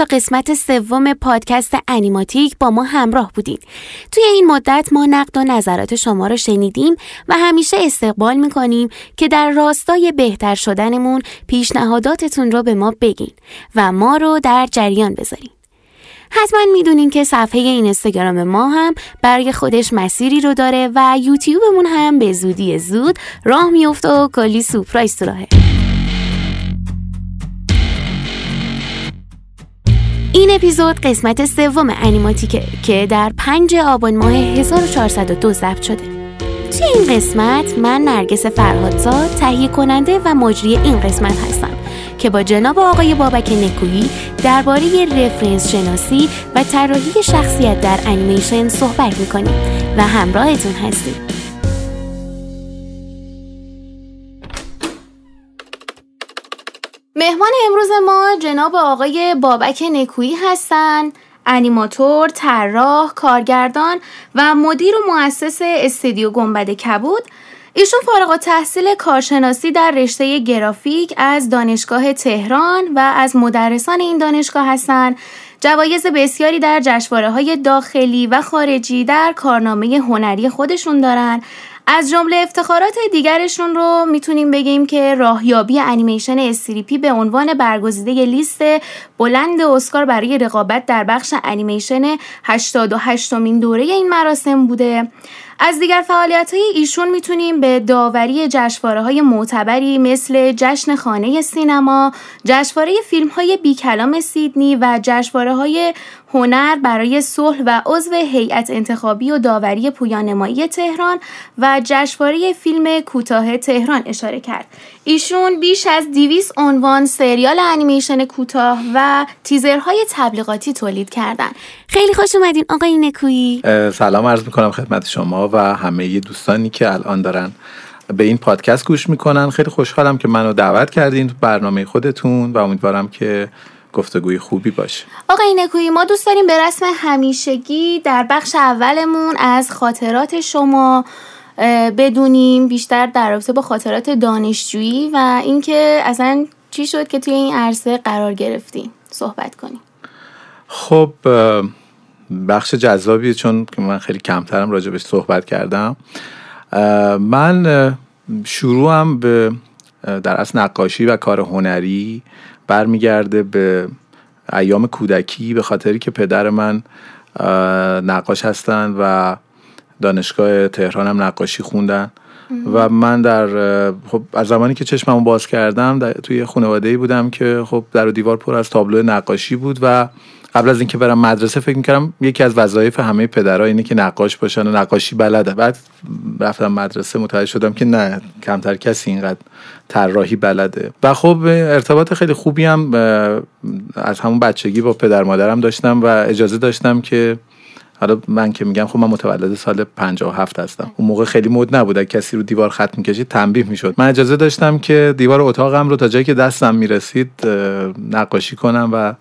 تا قسمت سوم پادکست انیماتیک با ما همراه بودین. توی این مدت ما نقد و نظرات شما رو شنیدیم و همیشه استقبال می‌کنیم که در راستای بهتر شدنمون پیشنهاداتتون رو به ما بگین و ما رو در جریان بذارین. حتما می‌دونین که صفحه این اینستاگرام ما هم برای خودش مسیری رو داره و یوتیوبمون هم به زودی زود راه میفته و کلی سپرایز تو راهه. این اپیزود قسمت سوم انیماتیکه که در 5 آبان ماه 1402 ضبط شده. توی این قسمت من نرگس فرهادزاد تهیه کننده و مجری این قسمت هستم که با جناب آقای بابک نکویی درباره رفرنس شناسی و طراحی شخصیت در انیمیشن صحبت می‌کنیم و همراهتون هستیم. مهمان امروز ما جناب آقای بابک نکویی هستند انیماتور، طراح، کارگردان و مدیر و مؤسس استودیو گنبد کبود. ایشون فارغ تحصیل کارشناسی در رشته گرافیک از دانشگاه تهران و از مدرسان این دانشگاه هستند جوایز بسیاری در جشنواره های داخلی و خارجی در کارنامه هنری خودشون دارن. از جمله افتخارات دیگرشون رو می‌تونیم بگیم که راهیابی انیمیشن استریپی به عنوان برگزیده لیست بلند اسکار برای رقابت در بخش انیمیشن 88 مین دوره این مراسم بوده. از دیگر فعالیت های ایشون می‌تونیم به داوری جشنواره های معتبری مثل جشن خانه سینما، جشنواره فیلم های بیکلام سیدنی و جشنواره های هنر برای صلح و عضو هیئت انتخابی و داوری پویانمایی تهران و جشنواره فیلم کوتاه تهران اشاره کرد. ایشون بیش از 200 عنوان سریال انیمیشن کوتاه و تیزرهای تبلیغاتی تولید کردن. خیلی خوش اومدین آقای نکویی. سلام عرض می‌کنم خدمت شما و همه دوستانی که الان دارن به این پادکست گوش می‌کنن. خیلی خوشحالم که منو دعوت کردین تو برنامه خودتون و امیدوارم که گفتگوی خوبی باشه. آقای نکویی ما دوست داریم به رسم همیشگی در بخش اولمون از خاطرات شما بدونیم بیشتر در رابطه با خاطرات دانشجویی و اینکه اصلا چی شد که توی این عرصه قرار گرفتیم صحبت کنیم. خب بخش جذابیه چون که من خیلی کمترم راجبش صحبت کردم. من شروعم به در اصل نقاشی و کار هنری برمیگرده به ایام کودکی به خاطری که پدر من نقاش هستن و دانشگاه تهران هم نقاشی خوندن. و من در خب از زمانی که چشممو باز کردم در توی خانواده ای بودم که خب در و دیوار پر از تابلو نقاشی بود و قبل از اینکه برم مدرسه فکر می‌کردم یکی از وظایف همه پدرها اینه که نقاش باشن و نقاشی بلده. بعد رفتم مدرسه متوجه شدم که نه کمتر کسی اینقدر طراحی بلده. و خب ارتباط خیلی خوبی هم از همون بچگی با پدر مادرم داشتم و اجازه داشتم که حالا من که میگم خب من متولد سال 57 هستم. اون موقع خیلی مد نبود. کسی رو دیوار خط می‌کشید تنبیه می‌شد. من اجازه داشتم که دیوار اتاقم رو تا جایی که دستم می‌رسید نقاشی کنم و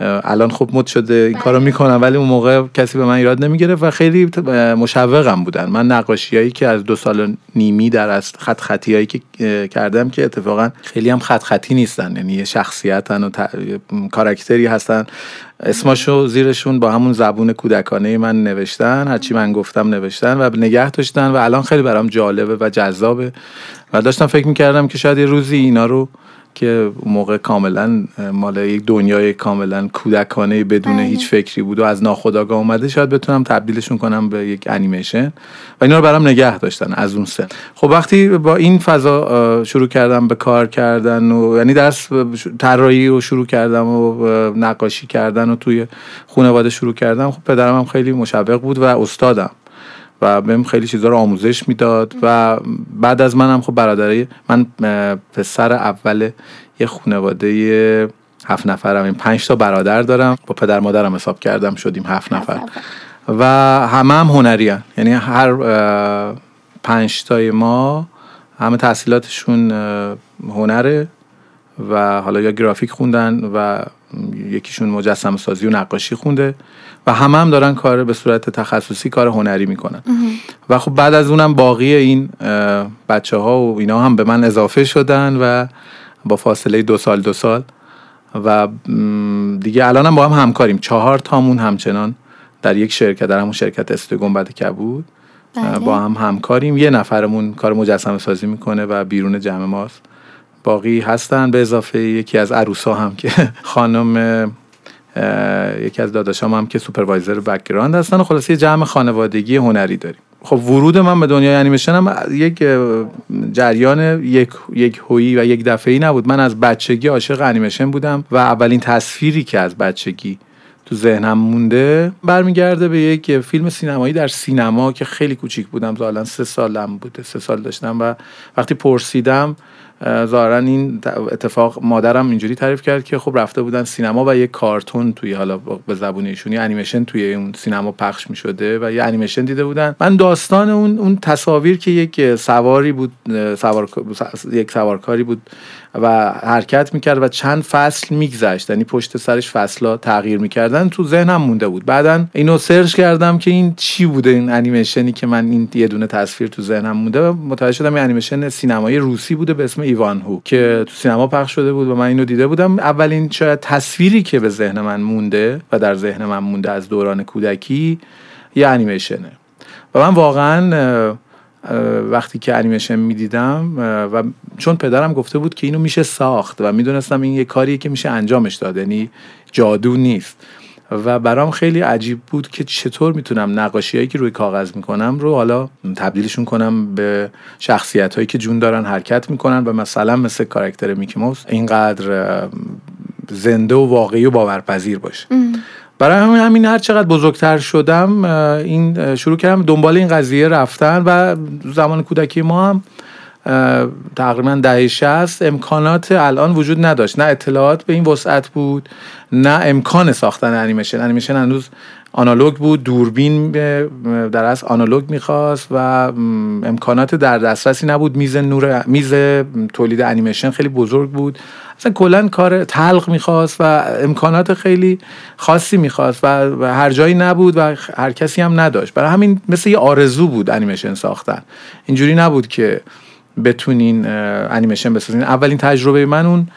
الان خوب مد شده این کارو می‌کنم ولی اون موقع کسی به من ایراد نمی‌گرفت و خیلی مشوقم بودن. من نقاشیایی که از دو سال نیمی در از خط خطی هایی که کردم که اتفاقا خیلی هم خط خطی نیستن. یعنی یه شخصیتن و کاراکتری هستن. اسماشو زیرشون با همون زبون کودکانه من نوشتن. هرچی من گفتم نوشتن و نگه داشتن و الان خیلی برام جالبه و جذابه. و داشتم فکر می‌کردم که شاید یه روزی اینا رو که موقع کاملا مال یک دنیای کاملا کودکانه بدون بله. هیچ فکری بود و از ناخداگاه اومده. شاید بتونم تبدیلشون کنم به یک انیمیشن. و اینا رو برام نگه داشتن از اون سن. خب وقتی با این فضا شروع کردم به کار کردن و یعنی درس طراحی رو شروع کردم و نقاشی کردن و توی خانواده شروع کردم خب پدرم هم خیلی مشوق بود و استادم. و بهم خیلی چیزا رو آموزش می‌داد و بعد از منم خب برادرای من پسر اول یه خانواده هفت نفرم این پنج تا برادر دارم. با پدر مادرم حساب کردم شدیم هفت نفر. و همه هم هنری هن. یعنی هر پنج تای ما همه تحصیلاتشون هنره. و حالا یا گرافیک خوندن و یکیشون مجسم سازی و نقاشی خونده و همه هم دارن کار به صورت تخصصی کار هنری می‌کنن. و خب بعد از اونم باقی این بچه ها و اینا هم به من اضافه شدن و با فاصله دو سال دو سال و دیگه الان هم با هم همکاریم. چهار تامون همچنان در یک شرکت در همون شرکت استودیو گنبد کبود. بله. با هم همکاریم. یه نفرمون کار مجسمه سازی می‌کنه و بیرون جمع ماست. باقی هستن به اضافه یکی از عروسا هم که خانم یکی از داداشام هم که supervisor background هستن و خلاصه جمع خانوادگی هنری داریم. خب ورود من به دنیای انیمیشن هم یک جریان یک یک هویی و یک دفعه نبود. من از بچگی عاشق انیمیشن بودم و اولین تصویری که از بچگی تو ذهنم مونده برمیگرده به یک فیلم سینمایی در سینما که خیلی کوچیک بودم. ظاهرا سه سالم بوده سه سال داشتم و وقتی پرسیدم ظاهرا این اتفاق مادرم اینجوری تعریف کرد که خب رفته بودن سینما و یک کارتون توی حالا به زبون ایشونی انیمیشن توی اون سینما پخش می شده و یه انیمیشن دیده بودن. من داستان اون اون تصاویر که یک سواری بود سوار یک سوارکاری بود و حرکت می‌کرد و چند فصل میگذشت. یعنی پشت سرش فصلا تغییر می‌کردن. تو ذهنم مونده بود. بعدا اینو search کردم که این چی بوده این انیمیشنی که من این یه دونه تصویر تو ذهنم مونده و متوجه شدم این انیمیشن سینمایی روسی بوده به اسم ایوان هو که تو سینما پخش شده بود و من اینو دیده بودم. اولین شاید تصویری که به ذهن من مونده و در ذهن من مونده از دوران کودکی یه انیمیشنه. و من واقعا وقتی که انیمیشن می‌دیدم و چون پدرم گفته بود که اینو میشه ساخت و می‌دونستم این یه کاریه که میشه انجامش داد یعنی جادو نیست. و برام خیلی عجیب بود که چطور می‌تونم نقاشی هایی که روی کاغذ می‌کنم رو حالا تبدیلشون کنم به شخصیت هایی که جون دارن حرکت می‌کنن و مثلا مثل کاراکتر میکی موس اینقدر زنده و واقعی و باورپذیر باشه. برای همین همین هر چقدر بزرگتر شدم این شروع کردم دنبال این قضیه رفتن و زمان کودکی ما هم تقریبا دهه 60 امکانات الان وجود نداشت. نه اطلاعات به این وسعت بود نه امکان ساختن انیمیشن. انیمیشن هنوز آنالوگ بود دوربین در از آنالوگ می‌خواست و امکانات در دسترسی نبود. میز نور میز تولید انیمیشن خیلی بزرگ بود. اصلا کلا کار تلق می‌خواست و امکانات خیلی خاصی می‌خواست و هر جایی نبود و هر کسی هم نداشت. برای همین مثل یه آرزو بود انیمیشن ساختن. اینجوری نبود که بتونین انیمیشن بسازین. اولین تجربه من اون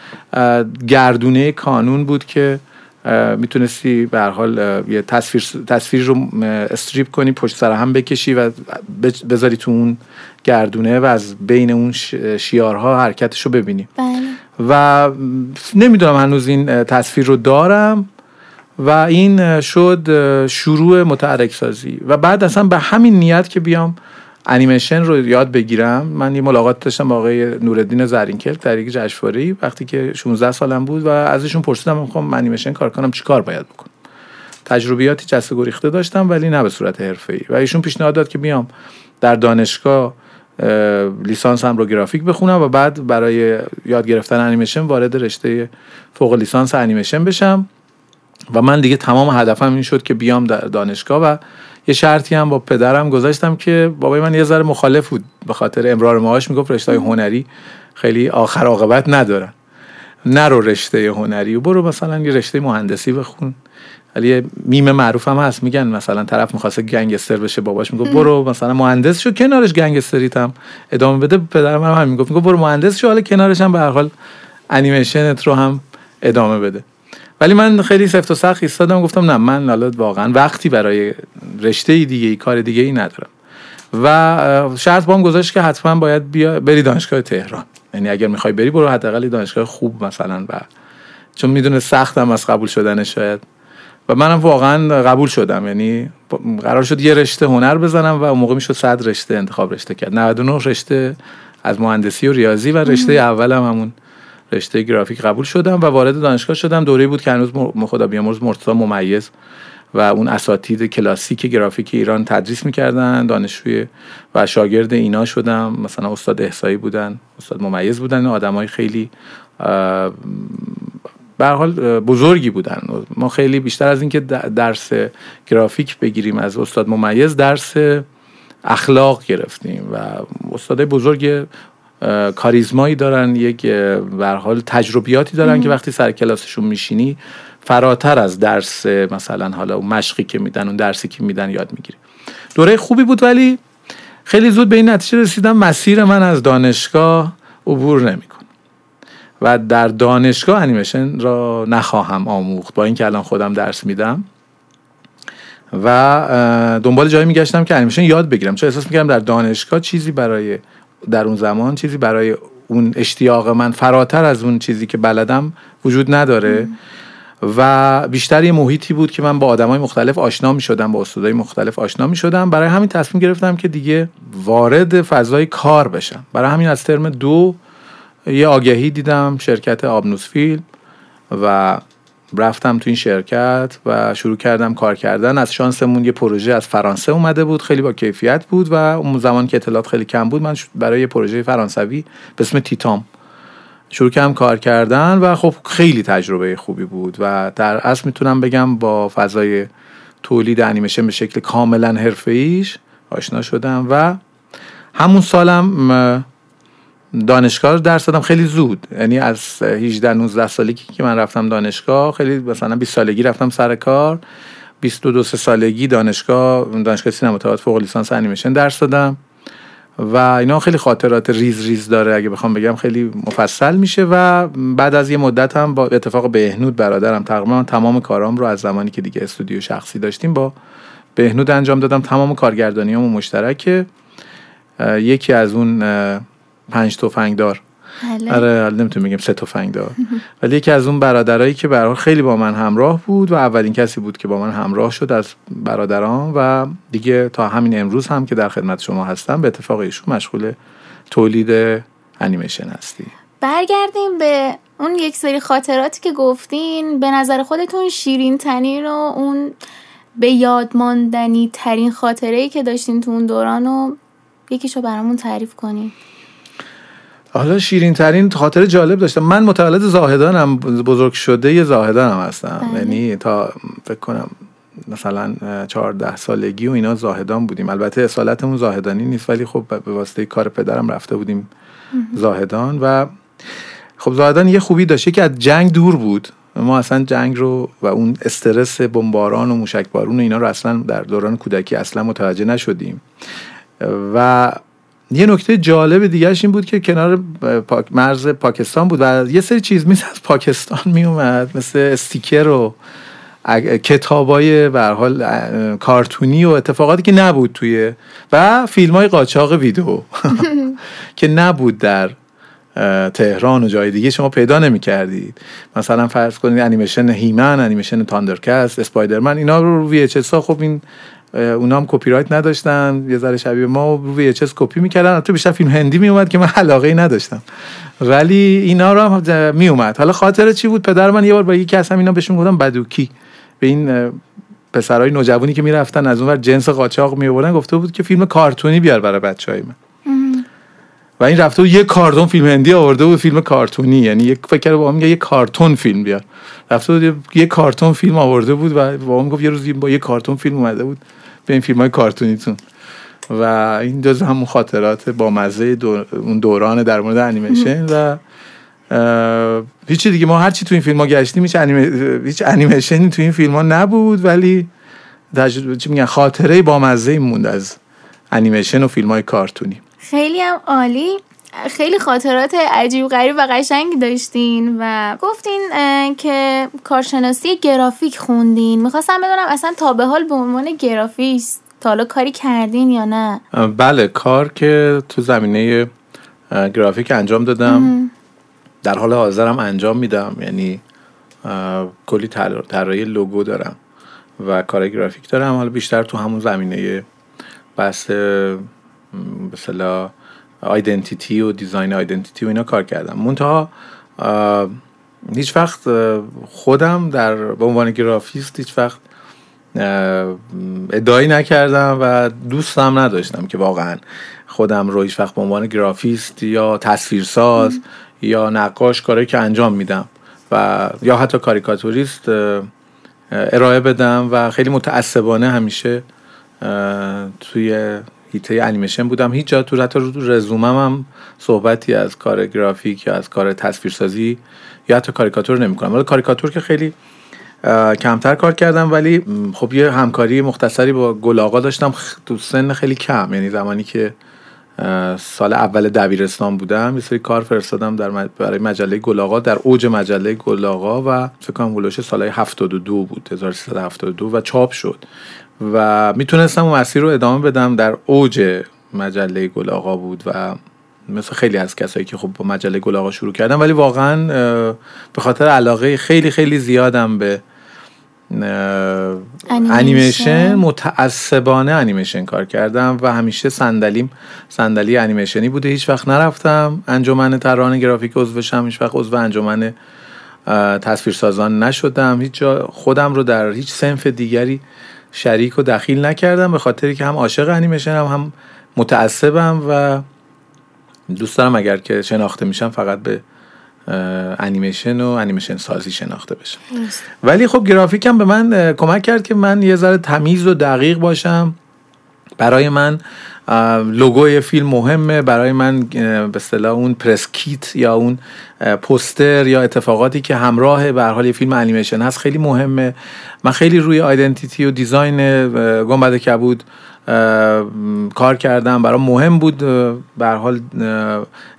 گردونه کانون بود که می‌تونستی به حال یه تصویر تصویر رو استریپ کنی پشت سر هم بکشی و بذاری تو اون گردونه و از بین اون شیارها حرکتش رو ببینی بله. و نمی‌دونم هنوز این تصویر رو دارم و این شد شروع متحرک سازی و بعد اصلا به همین نیت که بیام انیمیشن رو یاد بگیرم. من یه ملاقات داشتم با آقای نوردین زرینکل در یک جشنواره وقتی که 16 سالم بود و ازشون پرسیدم می‌خوام انیمیشن کار کنم چیکار باید بکنم؟ تجربیاتی جسته گریخته داشتم ولی نه به صورت حرفه‌ای. و ایشون پیشنهاد داد که بیام در دانشگاه لیسانس هم رو گرافیک بخونم و بعد برای یاد گرفتن انیمیشن وارد رشته فوق لیسانس انیمیشن بشم. و من دیگه تمام هدفم این شد که بیام در دانشگاه و یه شرطی هم با پدرم گذاشتم که بابای من یه ذره مخالف بود به خاطر امرار معاش می‌گفت رشته هنری خیلی آخر عاقبت ندارن. نرو رشته هنری و برو مثلا یه رشته مهندسی بخون. ولی میم معروف هم هست. میگن مثلا طرف می‌خواسته گنگستر بشه باباش میگه برو مثلا مهندس شو کنارش گنگستریت هم ادامه بده. پدرم هم همین گفت میگه برو مهندس شو حالا کنارش هم به هر حال انیمیشنت رو هم ادامه بده. ولی من خیلی سفت و سخت ایستادم گفتم نه من حالا واقعا وقتی برای رشته دیگه ای کار دیگه ای ندارم. و شرط بام گذاشت که حتما باید بیا بری دانشگاه تهران. یعنی اگر می‌خوای بری برو حداقل دانشگاه خوب مثلا و چون می‌دونه سختم از قبول شدن شاید. و منم واقعا قبول شدم. یعنی قرار شد یه رشته هنر بزنم و اون موقع می‌شد صد رشته انتخاب رشته کرد. 99 رشته از مهندسی و ریاضی و رشته اولم همون. رشته گرافیک قبول شدم و وارد دانشگاه شدم. دوره بود که هنوز خدا بیامرز مرتضی ممیز و اون اساتید کلاسیک گرافیک ایران تدریس می‌کردن دانشجوی و شاگرد اینا شدم. مثلا استاد احسایی بودن استاد ممیز بودن آدمای خیلی به حال بزرگی بودن. ما خیلی بیشتر از اینکه درس گرافیک بگیریم از استاد ممیز درس اخلاق گرفتیم و استاد بزرگ کاریزمایی دارن یک به حال تجربیاتی دارن که وقتی سر کلاسشون میشینی فراتر از درس مثلا حالا اون مشقی که میدن اون درسی که میدن یاد می‌گیری. دوره خوبی بود ولی خیلی زود به این نتیجه رسیدم مسیر من از دانشگاه عبور نمی‌کنه و در دانشگاه انیمیشن را نخواهم آموخت با اینکه الان خودم درس میدم. و دنبال جایی میگشتم که انیمیشن یاد بگیرم. چون احساس می‌کردم در دانشگاه چیزی برای در اون زمان چیزی برای اون اشتیاق من فراتر از اون چیزی که بلدم وجود نداره. و بیشتر یه محیطی بود که من با آدمای مختلف آشنا می شدم با استادای مختلف آشنا می شدم برای همین تصمیم گرفتم که دیگه وارد فضای کار بشم. برای همین از ترم دو یه آگهی دیدم شرکت آبنوس فیلم و رفتم تو این شرکت و شروع کردم کار کردن. از شانسمون یه پروژه از فرانسه اومده بود خیلی با کیفیت بود و اون زمان که اطلاعات خیلی کم بود من برای یه پروژه فرانسوی به اسم تیتام شروع کردم کار کردن و خب خیلی تجربه خوبی بود و در اصل می‌تونم بگم با فضای تولید انیمیشن به شکل کاملا ایش آشنا شدم و همون سالم دانشگاه درس دادم. خیلی زود. یعنی از 18 19 سالگی که من رفتم دانشگاه خیلی مثلا 20 سالگی رفتم سر کار. 22 سالگی دانشگاه دانشگاه سینما فوق لیسانس انیمیشن درس دادم. و اینا خیلی خاطرات ریز ریز داره. اگه بخوام بگم خیلی مفصل میشه و بعد از یه مدت هم با اتفاق بهنود برادرم تقریبا تمام کارام رو از زمانی که دیگه استودیو شخصی داشتیم با بهنود انجام دادم. تمام کارگردانیامو مشترکه. یکی از اون پنج تفنگ دار بله. آره نمی‌تونم بگم سه تفنگ دار ولی یکی از اون برادرایی که برای خیلی با من همراه بود و اولین کسی بود که با من همراه شد از برادران و دیگه تا همین امروز هم که در خدمت شما هستم به اتفاق ایشون مشغول تولید انیمیشن هستی. برگردیم به اون یک سری خاطراتی که گفتین. به نظر خودتون شیرین تنی رو اون به یاد ماندنی ترین خاطره ای که داشتین تو اون دوران رو یکیشو برامون تعریف کنین. حالا شیرین ترین خاطر جالب داشتم. من متولد زاهدانم بزرگ شده یه زاهدانم هستم. بله. یعنی تا فکر کنم مثلا چهارده سالگی و اینا زاهدان بودیم. البته اصالتمون زاهدانی نیست ولی خب به واسطه کار پدرم رفته بودیم زاهدان. و خب زاهدان یه خوبی داشته که از جنگ دور بود. ما اصلا جنگ رو و اون استرس بمباران و موشکبارون و اینا رو اصلا در دوران کودکی اصلا متوجه نشدیم. و یه نکته جالب دیگرش این بود که کنار مرز پاکستان بود و یه سری چیز میز از پاکستان میومد مثل استیکر و کتابای به حال کارتونی و اتفاقاتی که نبود توی و فیلم های قاچاق ویدیو که نبود در تهران و جای دیگه. شما پیدا نمی کردید. مثلا فرض کنید انیمیشن هیمن انیمیشن تاندرکتس اسپایدرمن اینا رو روی وی ها خب این اونا هم کپی رایت نداشتن. یه ذره شبیه ما روی VHS کپی می‌کردن. تو بیشتر فیلم هندی میومد که من علاقه ای نداشتم. ولی اینا رو هم میومد حالا خاطر چی بود؟ پدر من یه بار با یکی از اینا بهشون گفتم بدوکی. به این پسرای نوجوانی که می‌رفتن از اونور جنس قاچاق می گفته بود که فیلم کارتونی بیار برای بچهای من. و این رفته بود یه کارتون فیلم هندی آورده بود فیلم کارتونی. یعنی یک فکر با میگه یه کارتون فیلم بیار. رفته بود یه کارتون فیلم آورده بود و با گفت یه روز با یه کارتون فیلم اومده بود. به این فیلم های کارتونیتون. و این جز همون خاطرات با مزه اون دوران در مورد انیمیشن و هیچی دیگه. ما هرچی تو این فیلم ها گشتیم هیچ, هیچ انیمیشنی تو این فیلم ها نبود ولی چی میگن خاطره با مزه موند از انیمیشن و فیلم های کارتونی. خیلی هم عالی. خیلی خاطرات عجیب غریب و قشنگی داشتین و گفتین که کارشناسی گرافیک خوندین. می‌خواستم بدونم اصلا تا به حال به عنوان گرافیست تا حالا کاری کردین یا نه؟ بله کار که تو زمینه گرافیک انجام دادم. در حال حاضرم انجام میدم. یعنی کلی طراحی لوگو دارم و کار گرافیک دارم. حالا بیشتر تو همون زمینه بحث مثلا آیدنتیتی و دیزاین آیدنتیتی و اینا کار کردم. منتها هیچ وقت خودم در به عنوان گرافیست هیچ وقت ادعایی نکردم و دوستم نداشتم که واقعا خودم رو هیچ وقت به عنوان گرافیست یا تصویرساز یا نقاش کاری که انجام میدم و یا حتی کاریکاتوریست ارائه بدم و خیلی متعصبانه همیشه توی هیته انیمیشن بودم. هیچ جا تو حتی رو رزومم هم صحبتی از کار گرافیک یا از کار تصویرسازی یا حتی کاریکاتور نمی‌کنم. ولی کاریکاتور که خیلی کمتر کار کردم ولی خب یه همکاری مختصری با گل آقا داشتم تو سن خیلی کم. یعنی زمانی که سال اول دبیرستان بودم یه سری کار فرستادم در برای مجله گلاغا در اوج مجله گلاغا و فکر کنم هولوش سالهای 72 بود 1372 و چاپ شد. و می‌تونستم اون مسیر رو ادامه بدم. در اوج مجله گلاغا بود و مثل خیلی از کسایی که خب با مجله گلاغا شروع کردم ولی واقعا به خاطر علاقه خیلی خیلی زیادم به انیمیشن متعصبانه انیمیشن کار کردم و همیشه صندلیم صندلی انیمیشنی بوده. هیچ وقت نرفتم انجمن طراحان گرافیک عضوشم هیچ وقت عضو انجمن تصویرسازان نشدم. هیچ جا خودم رو در هیچ سنف دیگری شریک و دخیل نکردم به خاطری که هم عاشق انیمیشنم هم متعصبم و دوست دارم اگر که شناخته میشم فقط به انیمیشن و انیمیشن سازی شناخته بشم. ولی خب گرافیک هم به من کمک کرد که من یه ذره تمیز و دقیق باشم. برای من لوگوی فیلم مهمه. برای من به اصطلاح اون پرسکیت یا اون پوستر یا اتفاقاتی که همراه به حال فیلم انیمیشن هست خیلی مهمه. من خیلی روی آیدنتیتی و دیزاین گنبد کبود کار کردم. برای مهم بود به حال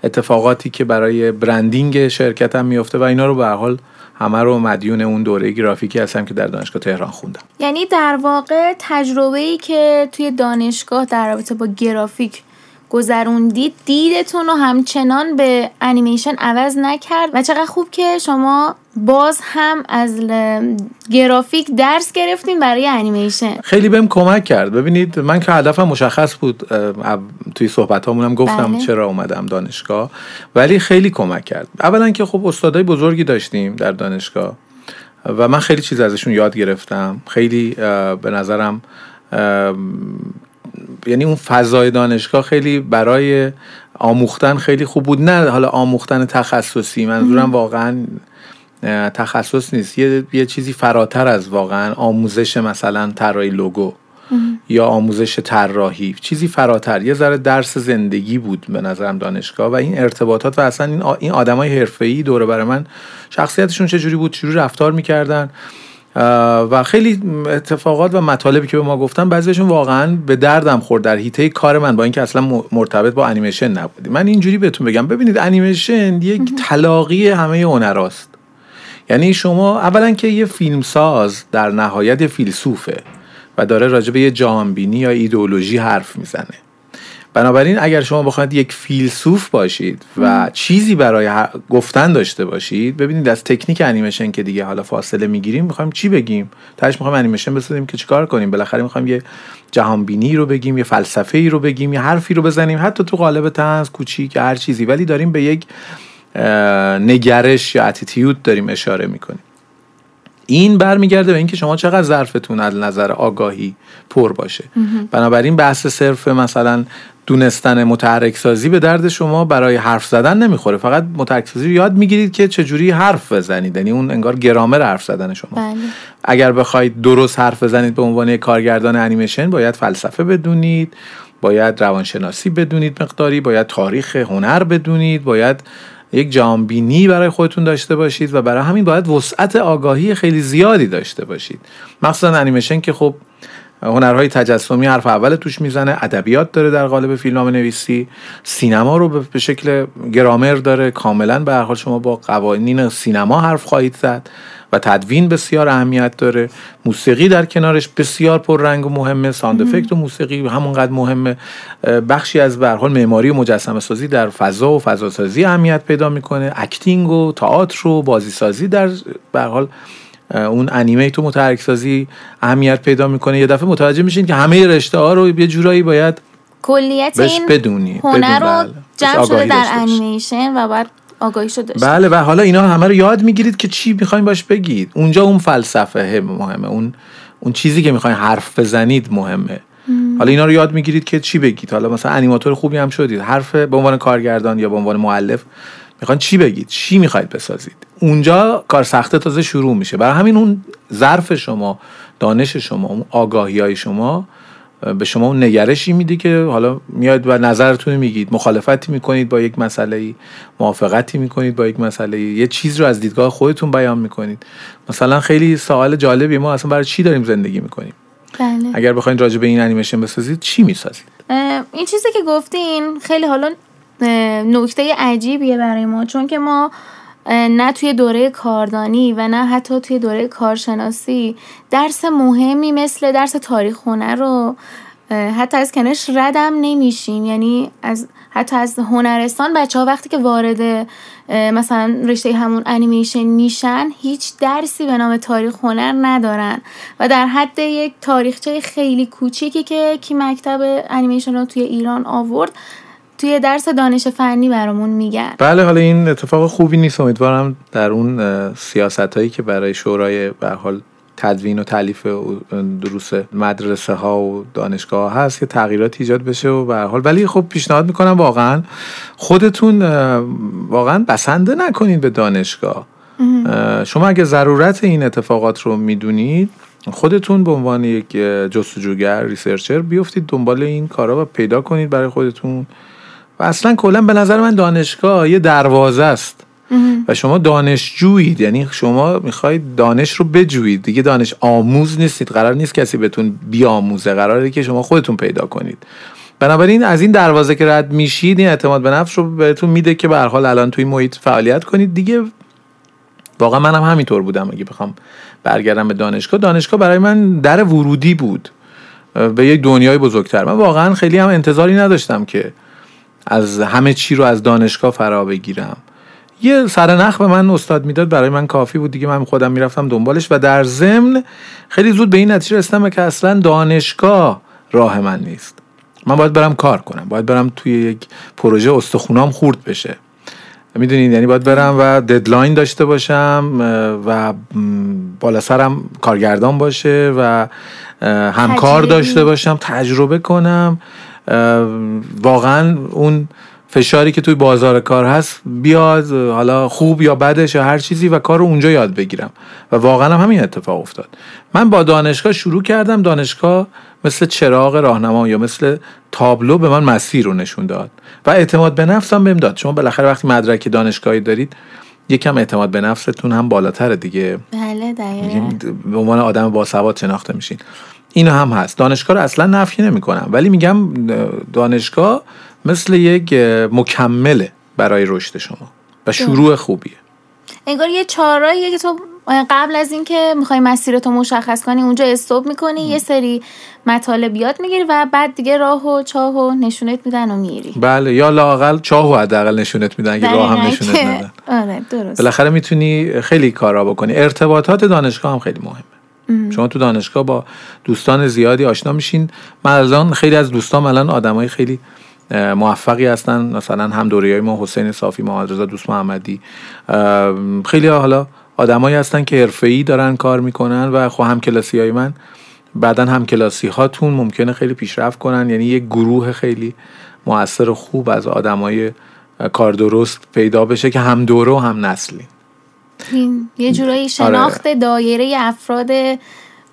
اتفاقاتی که برای برندینگ شرکتم میفته و اینا رو به حال همه رو مدیون اون دوره گرافیکی هستم که در دانشگاه تهران خوندم. یعنی در واقع تجربه ای که توی دانشگاه در رابطه با گرافیک گذروندید دیدتون رو همچنان به انیمیشن عوض نکرد و چقدر خوب که شما باز هم از گرافیک درس گرفتیم برای انیمیشن. خیلی بهم کمک کرد. ببینید من که هدفم مشخص بود توی صحبت هم گفتم بله. چرا اومدم دانشگاه ولی خیلی کمک کرد. اولا که خب استادای بزرگی داشتیم در دانشگاه و من خیلی چیز ازشون یاد گرفتم. خیلی به نظرم یعنی اون فضای دانشگاه خیلی برای آموختن خیلی خوب بود. نه حالا آموختن تخصصی منظورم واقعا تخصص نیست. یه, یه چیزی فراتر از واقعا آموزش مثلا طراحی لوگو یا آموزش طراحی. چیزی فراتر. یه ذره درس زندگی بود به نظرم دانشگاه و این ارتباطات و اصلا این آدمای حرفه‌ای دوره برای من شخصیتشون چجوری بود چجوری رفتار می‌کردن. و خیلی اتفاقات و مطالبی که به ما گفتن بعضیشون واقعا به دردم خورد در هیته کار من با اینکه اصلا مرتبط با انیمیشن نبودی. من اینجوری بهتون بگم ببینید انیمیشن یک تلاقی همه هنراست. یعنی شما اولا که یه فیلمساز در نهایت فیلسوفه و داره راجع به یه جهانبینی یا ایدئولوژی حرف می‌زنه. بنابراین اگر شما بخواید یک فیلسوف باشید و چیزی برای گفتن داشته باشید ببینید از تکنیک انیمیشن که دیگه حالا فاصله می‌گیریم می‌خوایم چی بگیم؟ تاش می‌خوایم انیمیشن بسازیم که چیکار کنیم؟ بالاخره می‌خوایم یه جهانبینی رو بگیم یه فلسفه ای رو بگیم یه حرفی رو بزنیم. حتی تو قالب تنز کوچیک هر چیزی. ولی داریم به یک نگرش یا اتیتیود داریم اشاره می‌کنیم. این برمیگرده به اینکه شما چقدر ظرفتون از نظر آگاهی پر باشه. بنابراین بحث صرف مثلا دونستن متحرک سازی به درد شما برای حرف زدن نمی‌خوره. فقط متحرک سازی رو یاد می‌گیرید که چجوری حرف بزنید. یعنی اون انگار گرامر حرف زدن شما. بله. اگر بخواید درست حرف بزنید به عنوان کارگردان انیمیشن باید فلسفه بدونید باید روانشناسی بدونید مقداری باید تاریخ هنر بدونید باید یک جامبینی برای خودتون داشته باشید و برای همین باید وسعت آگاهی خیلی زیادی داشته باشید. مخصوصا انیمیشن که خب هنرهای تجسمی حرف اول توش می‌زنه ادبیات داره در قالب فیلمنامه نویسی سینما رو به شکل گرامر داره. کاملا به هر حال شما با قوانین سینما حرف خواهید زد. و تدوین بسیار اهمیت داره. موسیقی در کنارش بسیار پررنگ و مهمه. sound effect و موسیقی همونقدر مهمه. بخشی از به معماری و مجسمه سازی در فضا و فضا سازی اهمیت پیدا می‌کنه. acting و تئاتر و بازی سازی در به حال اون انیمیت و متحرک سازی اهمیت پیدا می‌کنه. یه دفعه متوجه میشین که همه رشته ها رو یه جورایی باید کلیت این بدونی. هنر رو بله. جمع شده در انیمیشن و بعد آگاهی شده بله و حالا اینا همه رو یاد می‌گیرید که چی می‌خواین باش بگید. اونجا اون فلسفه مهمه اون اون چیزی که می‌خواین حرف بزنید مهمه. حالا اینا رو یاد می‌گیرید که چی بگید. حالا مثلا انیماتور خوبی هم شدید. حرف به عنوان کارگردان یا به عنوان معلف می‌خواین چی بگید؟ چی می‌خواید بسازید؟ اونجا کار سخته تازه شروع میشه. برای همین اون ظرف شما دانش شما اون آگاهی های شما به شما اون نگرشی میده که حالا میاد و نظرتون میگید مخالفتی می‌کنید با یک مسئله موافقتی می‌کنید با یک مسئله یه چیز رو از دیدگاه خودتون بیان می‌کنید. مثلا خیلی سوال جالبی ما اصلا برای چی داریم زندگی می‌کنیم؟ بله. اگر بخواید راجع به این انیمیشن بسازید چی می‌سازید؟ این چیزی که گفتین خیلی حالا نکته عجیبیه برای ما چون که ما نه توی دوره کاردانی و نه حتی توی دوره کارشناسی درس مهمی مثل درس تاریخ خونه رو حتی از کنش ردم نمیشیم. یعنی از حتی از هنرستان بچه ها وقتی که وارد مثلا رشته همون انیمیشن میشن هیچ درسی به نام تاریخ هنر ندارن. و در حد یک تاریخچه خیلی کوچیکی که کی مکتب انیمیشن رو توی ایران آورد توی درس دانش فنی برامون میگن. بله حالا این اتفاق خوبی نیست. امیدوارم در اون سیاست هایی که برای شورای به حال تدوین و تعلیف دروس مدرسه ها و دانشگاه ها هست که تغییرات ایجاد بشه و به حال. ولی خب پیشنهاد می‌کنم واقعا خودتون واقعا بسنده نکنید به دانشگاه. شما اگه ضرورت این اتفاقات رو می‌دونید خودتون به عنوان یک جستجوگر ریسرچر بیفتید دنبال این کارا و پیدا کنید برای خودتون. و اصلا کلا به نظر من دانشگاه یه دروازه است. و شما دانشجویید یعنی شما می‌خواید دانش رو بجویید. دیگه دانش آموز نیستید. قرار نیست کسی بهتون بیاموزه. قراره که شما خودتون پیدا کنید. بنابراین از این دروازه که رد میشید این اعتماد به نفس رو بهتون میده که به حال الان توی محیط فعالیت کنید. دیگه واقعا منم هم همینطور بودم. اگه بخوام برگردم به دانشگاه دانشگاه برای من در ورودی بود. به یک دنیای بزرگتر. من واقعا خیلی هم انتظاری نداشتم که از همه چی رو از دانشگاه فرا بگیرم. یه سرنخ به من استاد می‌داد برای من کافی بود. دیگه من خودم می‌رفتم دنبالش و در ضمن خیلی زود به این نتیجه رسیدم که اصلا دانشگاه راه من نیست. من باید برم کار کنم. باید برم توی یک پروژه استخونام خورد بشه. می‌دونید یعنی باید برم و ددلاین داشته باشم و بالا سرم کارگردان باشه و همکار داشته باشم تجربه کنم. واقعا اون فشاری که توی بازار کار هست بیاد حالا خوب یا بدش یا هر چیزی و کار رو اونجا یاد بگیرم. و واقعا هم همین اتفاق افتاد. من با دانشگاه شروع کردم. دانشگاه مثل چراغ راهنما یا مثل تابلو به من مسیر رو نشون داد. و اعتماد به نفسم بهم داد. شما بالاخره وقتی مدرک دانشگاهی دارید یکم اعتماد به نفستون هم بالاتره دیگه. بله دقیقا. به عنوان آدم باسواد شناخته میشین. اینو هم هست. دانشگاه رو اصلا نفی نمی کنم ولی میگم دانشگاه مثل یک مکمله برای رشد شما و شروع خوبیه. انگار یه چاراییه که تو قبل از اینکه می‌خوای مسیرتو مشخص کنی اونجا استوب می‌کنی یه سری مطالبیات می‌گیری و بعد دیگه راه و چاه و نشونت میدن و میری. بله یا لاقل چاه و حداقل نشونت میدن اگه راه هم نشونت میدن آره درست. بالاخره می‌تونی خیلی کارا بکنی. ارتباطات دانشگاه هم خیلی مهمه. شما تو دانشگاه با دوستان زیادی آشنا میشین. من الان خیلی از دوستان الان آدمای خیلی موفقی هستن. مثلا هم دوره های ما حسین صافی محمد دوست محمدی. خیلی حالا آدمایی هستن که حرفه‌ای دارن کار می‌کنن و خب هم کلاسی های من. بعدا هم کلاسی هاتون ممکنه خیلی پیشرفت کنن. یعنی یک گروه خیلی موثر خوب از آدمای کار درست پیدا بشه که هم دوره و هم نسلی. یه جورایی آره. شناخت دایره افراد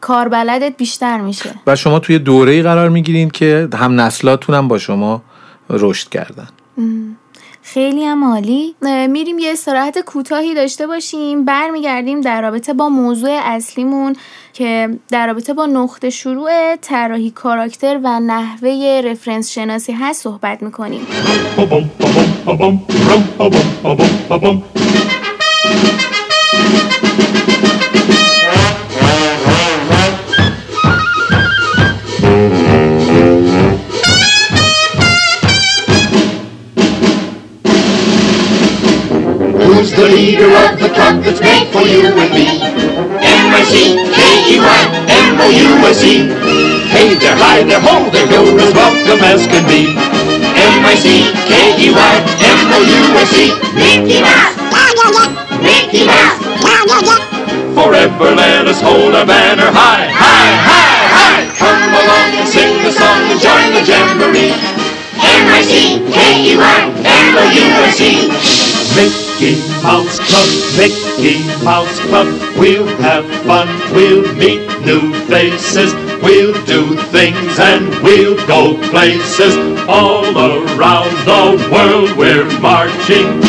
کاربلدت بیشتر میشه. و شما توی دوره قرار می‌گیرین که هم نسلاتون هم با شما رشد کردن. خیلی هم عالی. میریم یه استراحت کوتاهی داشته باشیم. برمیگردیم در رابطه با موضوع اصلیمون که در رابطه با نقطه شروع طراحی کاراکتر و نحوه رفرنس شناسی هست صحبت می‌کنیم. Who's the leader of the club that's made for you and me? M-I-C-K-E-Y, M-O-U-S-E. Hey, they're high, they're ho, they're you're as welcome as can be. M-I-C-K-E-Y, M-O-U-S-E. Mickey Mouse, Mickey Mouse, Forever let us hold our banner high, high, high, high. Come along and sing the song and join the jamboree. M-I-C-K-E-Y, M-O-U-S-E. Mickey Mouse Club, Mickey Mouse Club. We'll have fun, we'll meet new faces. We'll do things and we'll go places. All around the world we're marching.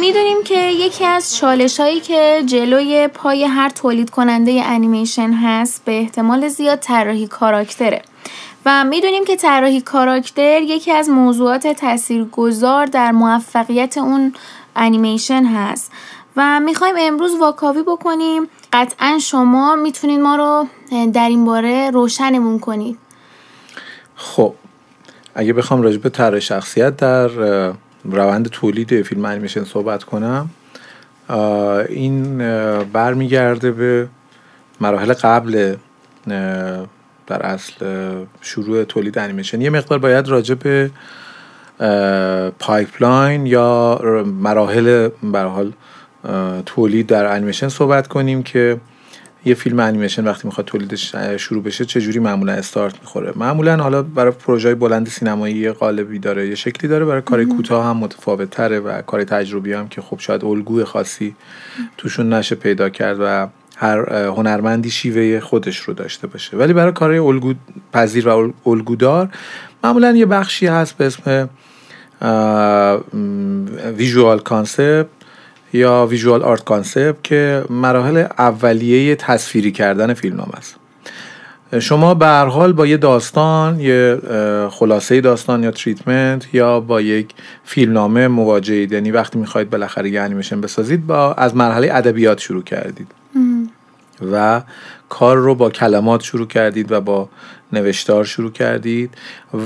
می‌دونیم که یکی از چالش هایی که جلوی پای هر تولید کننده انیمیشن هست به احتمال زیاد طراحی کاراکتره. و می‌دونیم که طراحی کاراکتر یکی از موضوعات تاثیرگذار در موفقیت اون انیمیشن هست. و می‌خوایم امروز واکاوی بکنیم. قطعا شما می‌تونید ما رو در این باره روشنمون کنید. خب اگه بخوام راجع به طراح شخصیت در روند تولید فیلم انیمیشن صحبت کنم. این برمیگرده به مراحل قبل در اصل شروع تولید انیمیشن. یه مقدار باید راجع به pipeline یا مراحل حال تولید در انیمیشن صحبت کنیم که یه فیلم انیمیشن وقتی می‌خواد تولیدش شروع بشه چه جوری معمولا استارت می‌خوره؟ معمولا حالا برای پروژه بلند سینمایی یه قالبی داره یه شکلی داره برای کار کوتاه هم متفاوت تره و کار تجربی هم که خب شاید الگوی خاصی توشون نشه پیدا کرد و هر هنرمندی شیوه خودش رو داشته باشه. ولی برای کارهای الگو پذیر و الگودار معمولا یه بخشی هست به اسم visual concept. یا visual art concept که مراحل اولیه تصویری کردن فیلمنامه است. شما به هر حال با یه داستان یه خلاصه داستان یا treatment یا با یک فیلمنامه مواجهید. یعنی وقتی می‌خواید بالاخره یه انیمیشن بسازید با از مرحله ادبیات شروع کردید. و کار رو با کلمات شروع کردید و با نوشتار شروع کردید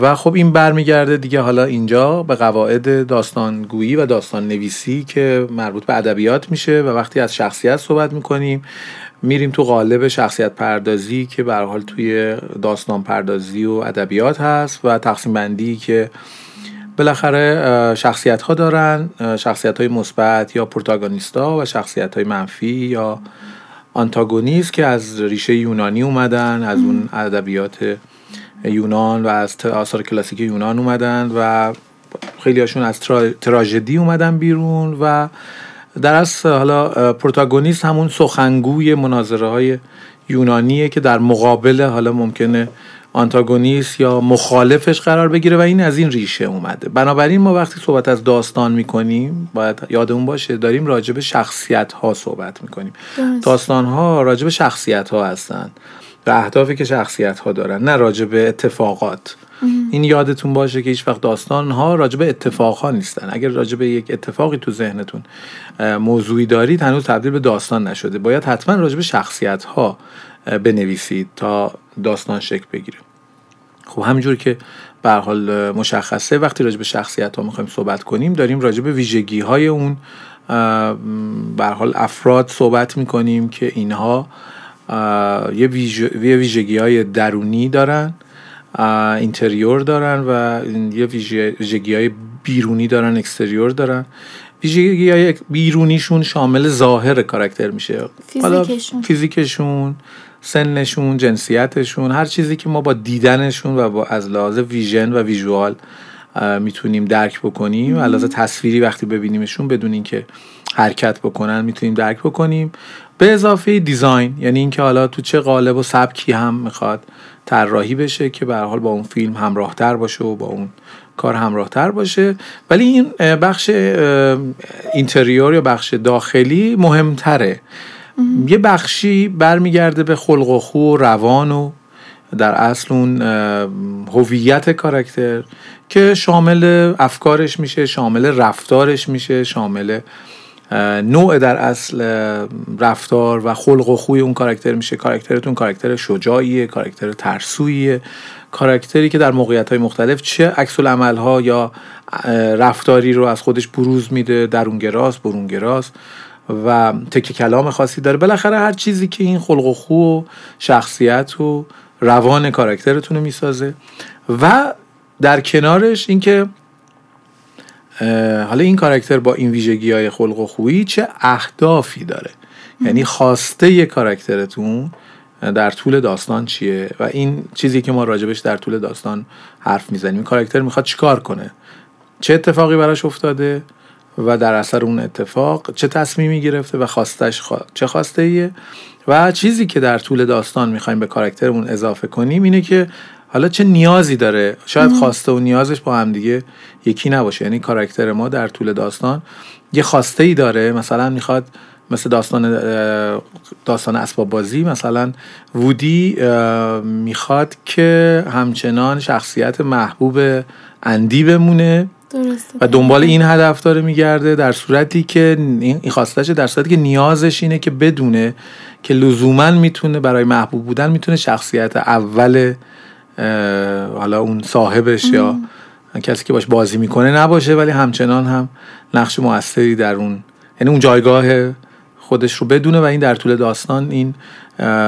و خب این برمیگرده دیگه حالا اینجا به قواعد داستانگویی و داستان نویسی که مربوط به ادبیات میشه و وقتی از شخصیت صحبت می‌کنیم میریم تو قالب شخصیت پردازی که به حال توی داستان پردازی و ادبیات هست و تقسیم بندی که بالاخره شخصیت ها دارن شخصیت های مثبت یا پروتاگونیستا و شخصیت های منفی یا آنتاگونیست که از ریشه یونانی اومدن از اون ادبیات یونان و از آثار کلاسیک یونان اومدن و خیلی هاشون از تراژدی اومدن بیرون و در از حالا پروتاگونیست همون سخنگوی مناظره های یونانیه که در مقابل حالا ممکنه آنتاگونیست یا مخالفش قرار بگیره و این از این ریشه اومده. بنابراین ما وقتی صحبت از داستان می‌کنیم باید یادمون باشه داریم راجع به شخصیت ها صحبت می‌کنیم. داستان ها راجع به شخصیت ها هستن و اهدافی که شخصیت ها دارن نه راجع به اتفاقات. این یادتون باشه که هیچ وقت داستان ها راجع به اتفاق ها نیستن. اگر راجع به یک اتفاقی تو ذهنتون موضوعی دارید هنوز تبدیل به داستان نشده. باید حتما راجع به شخصیت ها بنویسید تا داستان شکل بگیره. خب همینجور که به حال مشخصه وقتی راجع به شخصیت ها می‌خوایم صحبت کنیم داریم راجع به ویژگی های اون به حال افراد صحبت می‌کنیم که اینها یه ویژگی های درونی دارن interior دارن و یه ویژگی های بیرونی دارن exterior دارن. ویژگی های بیرونیشون شامل ظاهر character میشه. فیزیکشون. فیزیکشون سنشون جنسیتشون هر چیزی که ما با دیدنشون و با از لحاظ ویژن و ویژوال می‌تونیم درک بکنیم. و لحاظ تصویری وقتی ببینیمشون بدون اینکه حرکت بکنن می‌تونیم درک بکنیم. به اضافه دیزاین یعنی اینکه حالا تو چه قالب و سبکی هم می‌خواد طراحی بشه که به حال با اون فیلم همراهتر باشه و با اون کار همراهتر باشه. ولی این بخش اینتریور یا بخش داخلی مهمتره. یه بخشی برمیگرده به خلق و خو و روان و در اصل اون هویت کاراکتر که شامل افکارش میشه شامل رفتارش میشه شامل نوع در اصل رفتار و خلق و خوی اون کاراکتر میشه. کاراکترتون کاراکتر شجاعیه کاراکتر ترسویه. کاراکتری که در موقعیت های مختلف چه عکس ها یا رفتاری رو از خودش بروز میده درونگراست برونگراست و تک کلام خاصی داره. بالاخره هر چیزی که این خلق و خو و شخصیت و روان کاراکترتون رو می‌سازه. و در کنارش اینکه حالا این کاراکتر با این ویژگی های خلق و خویی چه اهدافی داره؟ یعنی خواسته یه کاراکترتون در طول داستان چیه؟ و این چیزی که ما راجبش در طول داستان حرف می‌زنیم. این کاراکتر می‌خواد چیکار کنه؟ چه اتفاقی براش افتاده؟ و در اثر اون اتفاق چه تصمیمی گرفته و خواستش چه خواسته ایه و چیزی که در طول داستان می‌خوایم به کاراکترمون اضافه کنیم اینه که حالا چه نیازی داره؟ شاید خواسته و نیازش با هم دیگه یکی نباشه. یعنی کاراکتر ما در طول داستان یه خواسته ای داره. مثلا می‌خواد مثل داستان داستان اسباب بازی مثلا وودی می‌خواد که همچنان شخصیت محبوب اندی بمونه. درسته. و دنبال این هدف داره میگرده در صورتی که این خواستش در صورتی که نیازش اینه که بدونه که لزوما می‌تونه برای محبوب بودن می‌تونه شخصیت اول حالا اون صاحبش یا کسی که باش بازی می‌کنه نباشه ولی همچنان هم نقش موثری در اون یعنی اون جایگاه خودش رو بدونه و این در طول داستان این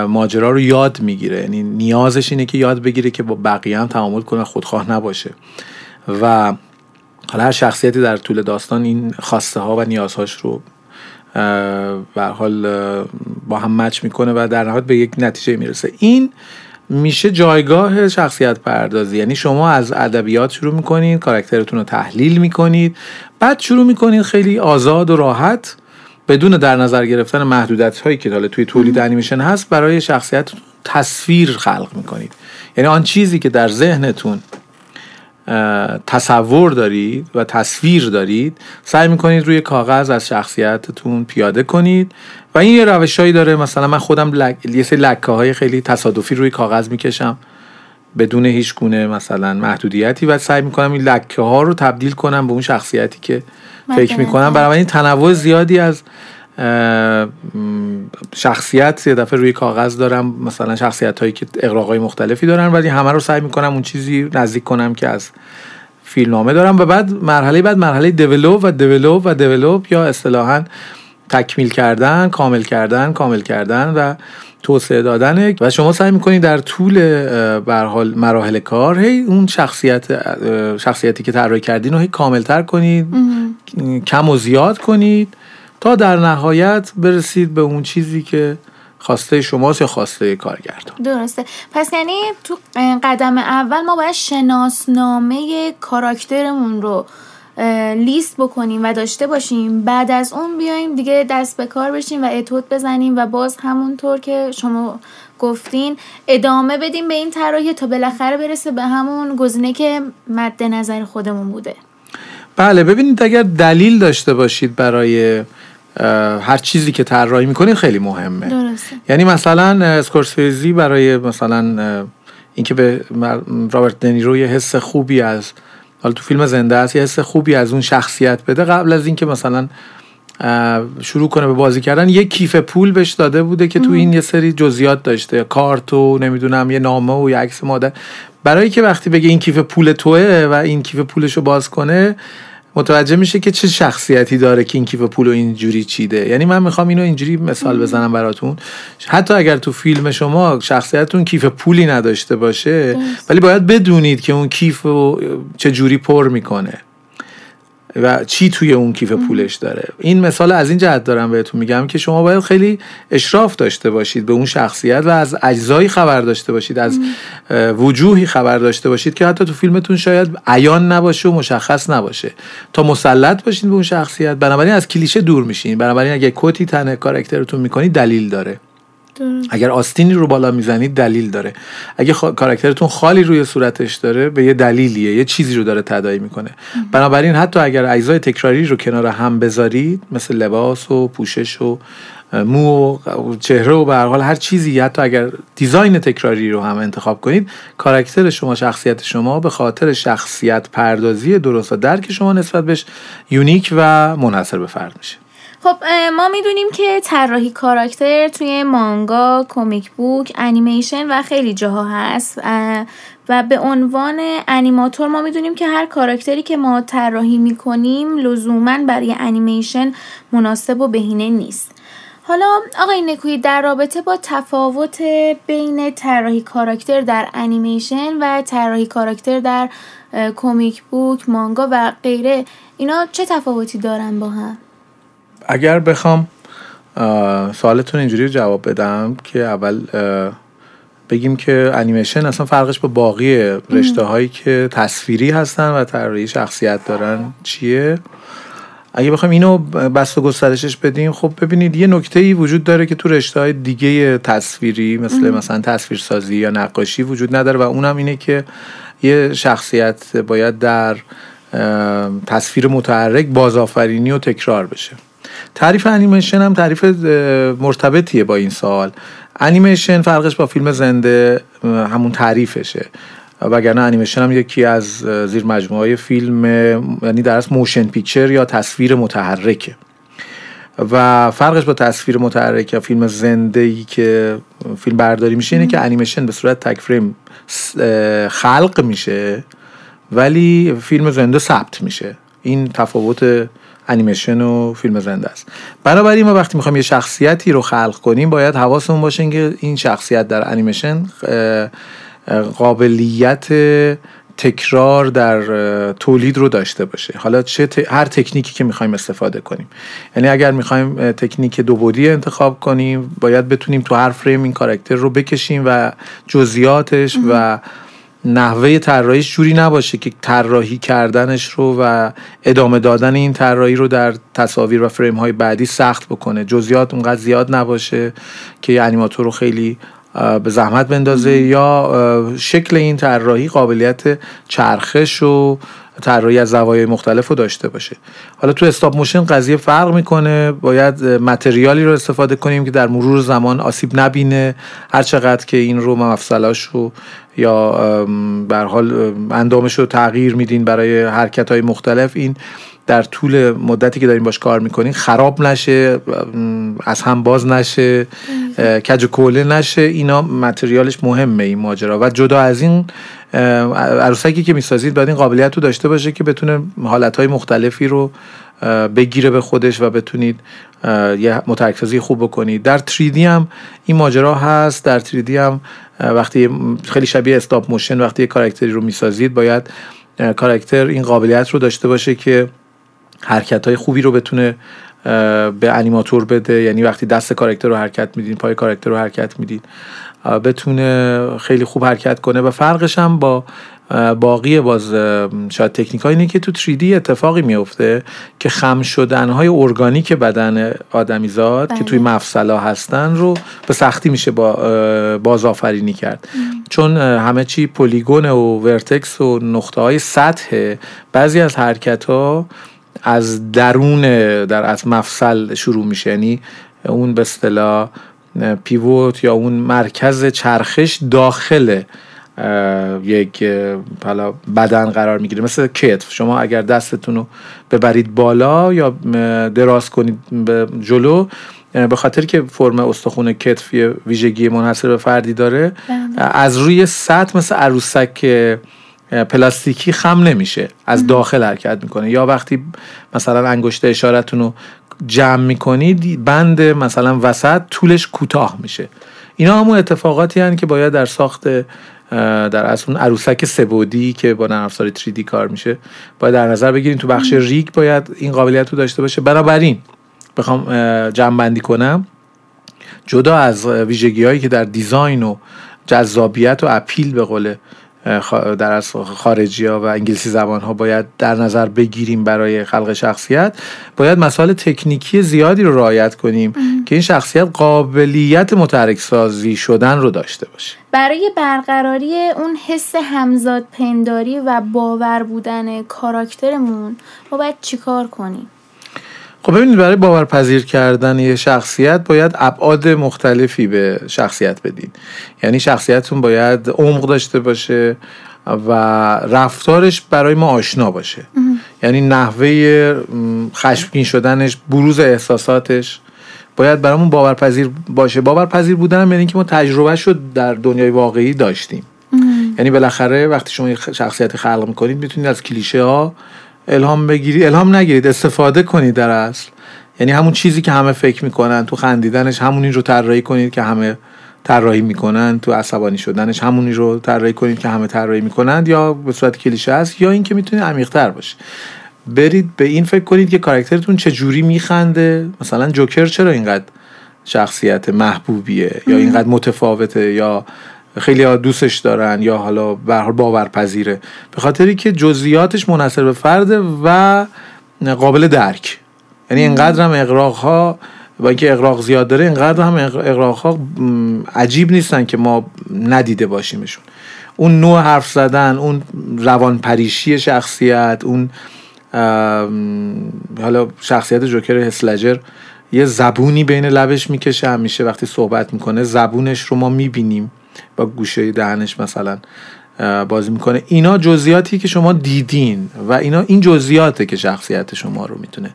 ماجرا رو یاد می‌گیره. یعنی نیازش اینه که یاد بگیره که با بقیه هم تعامل کنه خودخواه نباشه. و حالا هر شخصیتی در طول داستان این خواسته ها و نیازهاش رو به حال با هم مچ می‌کنه و در نهایت به یک نتیجه می‌رسه. این میشه جایگاه شخصیت پردازی. یعنی شما از ادبیات شروع می‌کنید کاراکترتون رو تحلیل می‌کنید بعد شروع می‌کنید خیلی آزاد و راحت بدون در نظر گرفتن محدودیت هایی که حالا توی تولید انیمیشن هست برای شخصیت تصویر خلق می‌کنید. یعنی آن چیزی که در ذهنتون تصور دارید و تصویر دارید سعی می‌کنید روی کاغذ از شخصیتتون پیاده کنید و این یه روشهایی داره. مثلا من خودم لک... یه سری لکه های خیلی تصادفی روی کاغذ می‌کشم بدون هیچ گونه مثلا محدودیتی و سعی می‌کنم این لکه ها رو تبدیل کنم به اون شخصیتی که فکر می‌کنم. برای این تنوع زیادی از شخصیت یه دفعه روی کاغذ دارم مثلا شخصیت هایی که اقراقای مختلفی دارن ولی همه رو سعی می‌کنم اون چیزی نزدیک کنم که از فیلمنامه دارم و بعد مرحله بعد مرحله دیولوب و دیولوب و دیولوب یا اصطلاحا تکمیل کردن کامل کردن کامل کردن و توسعه دادن و شما سعی می‌کنید در طول حال مراحل کار هی اون شخصیت شخصیتی که طراحی کردین رو هی کاملتر کنید کم و زیاد کنید. تا در نهایت برسید به اون چیزی که خواسته شماست یا خواسته کارگردان. درسته. پس یعنی تو قدم اول ما باید شناسنامه کاراکترمون رو لیست بکنیم و داشته باشیم. بعد از اون بیایم دیگه دست به کار بشیم و اتود بزنیم و باز همونطور که شما گفتین ادامه بدیم به این طراحی تا بالاخره برسه به همون گزینه که مد نظر خودمون بوده. بله ببینید اگر دلیل داشته باشید برای هر چیزی که طراحی می‌کنید خیلی مهمه. درسته. یعنی مثلا اسکورسیزی برای مثلا اینکه به رابرت دنیرو یه حس خوبی از حالا تو فیلم زنده است یه حس خوبی از اون شخصیت بده. قبل از اینکه مثلا شروع کنه به بازی کردن یه کیف پول بهش داده بوده که تو این یه سری جزئیات داشته. کارت و نمی‌دونم یه نامه و یه عکس مادر. برای که وقتی بگه این کیف پول توه و این کیف پولش رو باز کنه متوجه میشه که چه شخصیتی داره که این کیف پول رو اینجوری چیده. یعنی من می‌خوام اینو اینجوری مثال بزنم براتون. حتی اگر تو فیلم شما شخصیتتون کیف پولی نداشته باشه ولی باید بدونید که اون کیف رو چه جوری پر می‌کنه. و چی توی اون کیف پولش داره؟ این مثال از این جهت دارم بهتون میگم که شما باید خیلی اشراف داشته باشید به اون شخصیت و از اجزایی خبر داشته باشید از وجوهی خبر داشته باشید که حتی تو فیلمتون شاید عیان نباشه و مشخص نباشه. تا مسلط باشید به اون شخصیت. بنابراین از کلیشه دور میشین. بنابراین اگه کتی تنه کارکترتون می‌کنید دلیل داره. اگر آستینی رو بالا می‌زنید دلیل داره. اگه خ... کاراکترتون خالی روی صورتش داره به یه دلیلیه یه چیزی رو داره تداعی می‌کنه. بنابراین حتی اگر اجزای تکراری رو کنار هم بذارید مثل لباس و پوشش و مو و چهره و به حال هر چیزی حتی اگر design تکراری رو هم انتخاب کنید character شما شخصیت شما به خاطر شخصیت پردازی درست و درک شما نسبت بهش unique و منحصر به فرد میشه. خب ما می‌دونیم که طراحی character توی مانگا، comic book، انیمیشن و خیلی جاها هست و به عنوان انیماتور ما می‌دونیم که هر character ی که ما طراحی می‌کنیم لزوما برای انیمیشن مناسب و بهینه نیست حالا آقای نکوی در رابطه با تفاوت بین طراحی کاراکتر در انیمیشن و طراحی کاراکتر در کمیک بوک، مانگا و غیره اینا چه تفاوتی دارن با هم؟ اگر بخوام سوالتون اینجوری جواب بدم که اول بگیم که انیمیشن اصلا فرقش با باقی رشته هایی که تصویری هستن و طراحی شخصیت دارن چیه؟ اگه بخوایم اینو بست و گسترشش بدیم خب ببینید یه نکته ای وجود داره که تو رشته های دیگه تصویری مثل مثلا تصویرسازی یا نقاشی وجود نداره و اونم اینه که یه شخصیت باید در تصویر متحرک بازآفرینی و تکرار بشه. تعریف انیمیشن هم تعریف مرتبطیه با این سوال. انیمیشن فرقش با فیلم زنده همون تعریفشه. وگرنه انیمیشن هم یکی از زیر مجموعه فیلم یعنی در motion picture یا تصویر متحرکه. و فرقش با تصویر متحرک یا فیلم زنده ای که فیلم برداری میشه اینه که انیمیشن به صورت تک فریم خلق میشه ولی فیلم زنده ثبت میشه. این تفاوت انیمیشن و فیلم زنده است. بنابراین ما وقتی می‌خوایم یه شخصیتی رو خلق کنیم باید حواسمون باشه که این شخصیت در انیمیشن قابلیت تکرار در تولید رو داشته باشه. حالا چه هر تکنیکی که می‌خوایم استفاده کنیم. یعنی اگر می‌خوایم تکنیک دو بودی انتخاب کنیم باید بتونیم تو هر فریم این کاراکتر رو بکشیم و جزئیاتش و نحوه طراحیش جوری نباشه که طراحی کردنش رو و ادامه دادن این طراحی رو در تصاویر و فریم های بعدی سخت بکنه. جزئیات اونقدر زیاد نباشه که انیماتور رو خیلی به زحمت بندازه یا شکل این طراحی قابلیت چرخش و طراحی از زوایای مختلف رو داشته باشه. حالا تو استاپ موشن قضیه فرق می‌کنه. باید متریالی رو استفاده کنیم که در مرور زمان آسیب نبینه. هر چقدر که این رو مفصلاش رو یا بر حال اندامش رو تغییر میدین برای حرکت های مختلف این در طول مدتی که داریم باش کار می‌کنین خراب نشه از هم باز نشه کج کوله نشه اینا متریالش مهمه این ماجرا. و جدا از این عروسکی که می‌سازید باید این قابلیت رو داشته باشه که بتونه حالتهای مختلفی رو بگیره به خودش و بتونید یه مترکسازی خوب بکنید. در 3D هم این ماجرا هست. در 3D هم وقتی خیلی شبیه استاپ موشن وقتی یه کاراکتری رو می‌سازید باید کاراکتر این قابلیت رو داشته باشه که حرکت های خوبی رو بتونه به انیماتور بده. یعنی وقتی دست character رو حرکت میدین پای character رو حرکت میدین بتونه خیلی خوب حرکت کنه. و فرقش هم با باقی باز شاید تکنیک اینه که تو 3D اتفاقی میفته که خم شدن های ارگانیک بدن آدمیزاد که توی بله. مفصلا هستن رو به سختی میشه با بازآفرینی کرد. چون همه چی polygon و vertex و نقطه های سطح بعضی از حرکت ها از درون در از مفصل شروع میشه. یعنی اون به اصطلاح پیوت یا اون مرکز چرخش داخل یک حالا بدن قرار می‌گیره. مثل کتف. شما اگر دستتون رو ببرید بالا یا دراز کنید به جلو به خاطر که فرم استخون کتف ویژگی منحصر به فردی داره بله. از روی سطح مثل عروسک پلاستیکی خم نمیشه. از داخل حرکت می‌کنه. یا وقتی مثلا انگشت اشارتون رو جمع می‌کنید بند مثلا وسط طولش کوتاه میشه. اینا همون اتفاقاتی هن که باید در ساخت در اصل اون عروسک سبودی که با نرم افزار 3D کار میشه باید در نظر بگیریم تو بخش ریگ باید این قابلیت رو داشته باشه. بنابراین بخوام جمع بندی کنم. جدا از ویژگی هایی که در دیزاین و جذابیت و اپیل به قول در از خارجی ها و انگلیسی زبان ها باید در نظر بگیریم برای خلق شخصیت باید مسائل تکنیکی زیادی رو رعایت کنیم که این شخصیت قابلیت متحرک سازی شدن رو داشته باشه. برای برقراری اون حس همزاد پنداری و باور بودن کاراکترمون ما باید چیکار کنیم؟ خب ببینید برای باورپذیر کردن یه شخصیت باید ابعاد مختلفی به شخصیت بدین. یعنی شخصیتتون باید عمق داشته باشه و رفتارش برای ما آشنا باشه. یعنی نحوه خشمگین شدنش بروز احساساتش باید برامون باورپذیر باشه. باورپذیر بودن یعنی که ما تجربه شد در دنیای واقعی داشتیم. یعنی بالاخره وقتی شما شخصیت خلق می‌کنید می‌تونید از کلیشه ها الهام بگیرید الهام نگیرید استفاده کنید در اصل. یعنی همون چیزی که همه فکر می‌کنن تو خندیدنش همونی رو طراحی کنید که همه طراحی می‌کنن تو عصبانی شدنش همونی رو طراحی کنید که همه طراحی می‌کنند یا به صورت کلیشه است یا اینکه می‌تونه عمیق‌تر باشه. برید به این فکر کنید که کاراکترتون چه جوری میخنده. مثلا جوکر چرا اینقدر شخصیت محبوبیه یا اینقدر متفاوته یا خیلی ها دوستش دارن یا حالا به باورپذیره. به خاطری که جزئیاتش منحصر به فرده و قابل درک. یعنی اینقدر هم اقراق ها با اینکه اقراق زیاد داره اینقدر هم اقراق ها عجیب نیستن که ما ندیده باشیمشون. اون نوع حرف زدن اون روان پریشی شخصیت اون حالا شخصیت جوکر هسلجر یه زبونی بین لبش می‌کشه همیشه وقتی صحبت می‌کنه زبونش رو ما می‌بینیم. با گوشه دهنش مثلا بازی می‌کنه. اینا جزئیاتی که شما دیدین و اینا این جزئیاته که شخصیت شما رو می‌تونه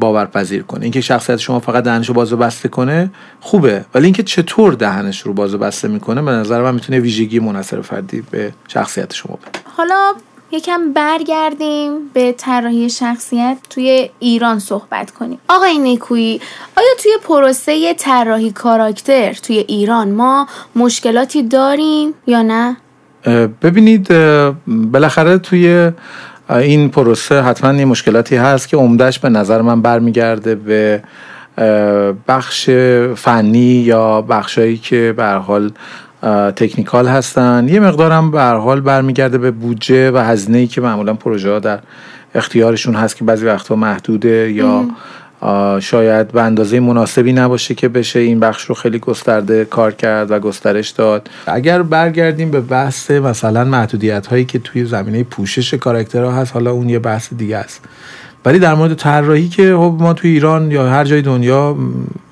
باورپذیر کنه. اینکه شخصیت شما فقط دهنش رو باز و بسته کنه خوبه. ولی اینکه چطور دهنش رو باز و بسته می‌کنه به نظر من می‌تونه ویژگی منحصر فردی به شخصیت شما بده. حالا یکم برگردیم به طراحی شخصیت توی ایران صحبت کنیم. آقای نیکویی آیا توی پروسه طراحی کاراکتر توی ایران ما مشکلاتی داریم یا نه؟ ببینید بالاخره توی این پروسه حتما یه مشکلاتی هست که عمدهش به نظر من برمیگرده به بخش فنی یا بخشایی که به حال تکنیکال هستن. یه مقدارم به حال برمیگرده به بودجه و هزینه ای که معمولا پروژه ها در اختیارشون هست که بعضی وقتها محدوده یا شاید به اندازه مناسبی نباشه که بشه این بخش رو خیلی گسترده کار کرد و گسترش داد. اگر برگردیم به بحث مثلا محدودیت هایی که توی زمینه پوشش کاراکترها هست حالا اون یه بحث دیگه است. ولی در مورد طراحی که خب ما توی ایران یا هر جای دنیا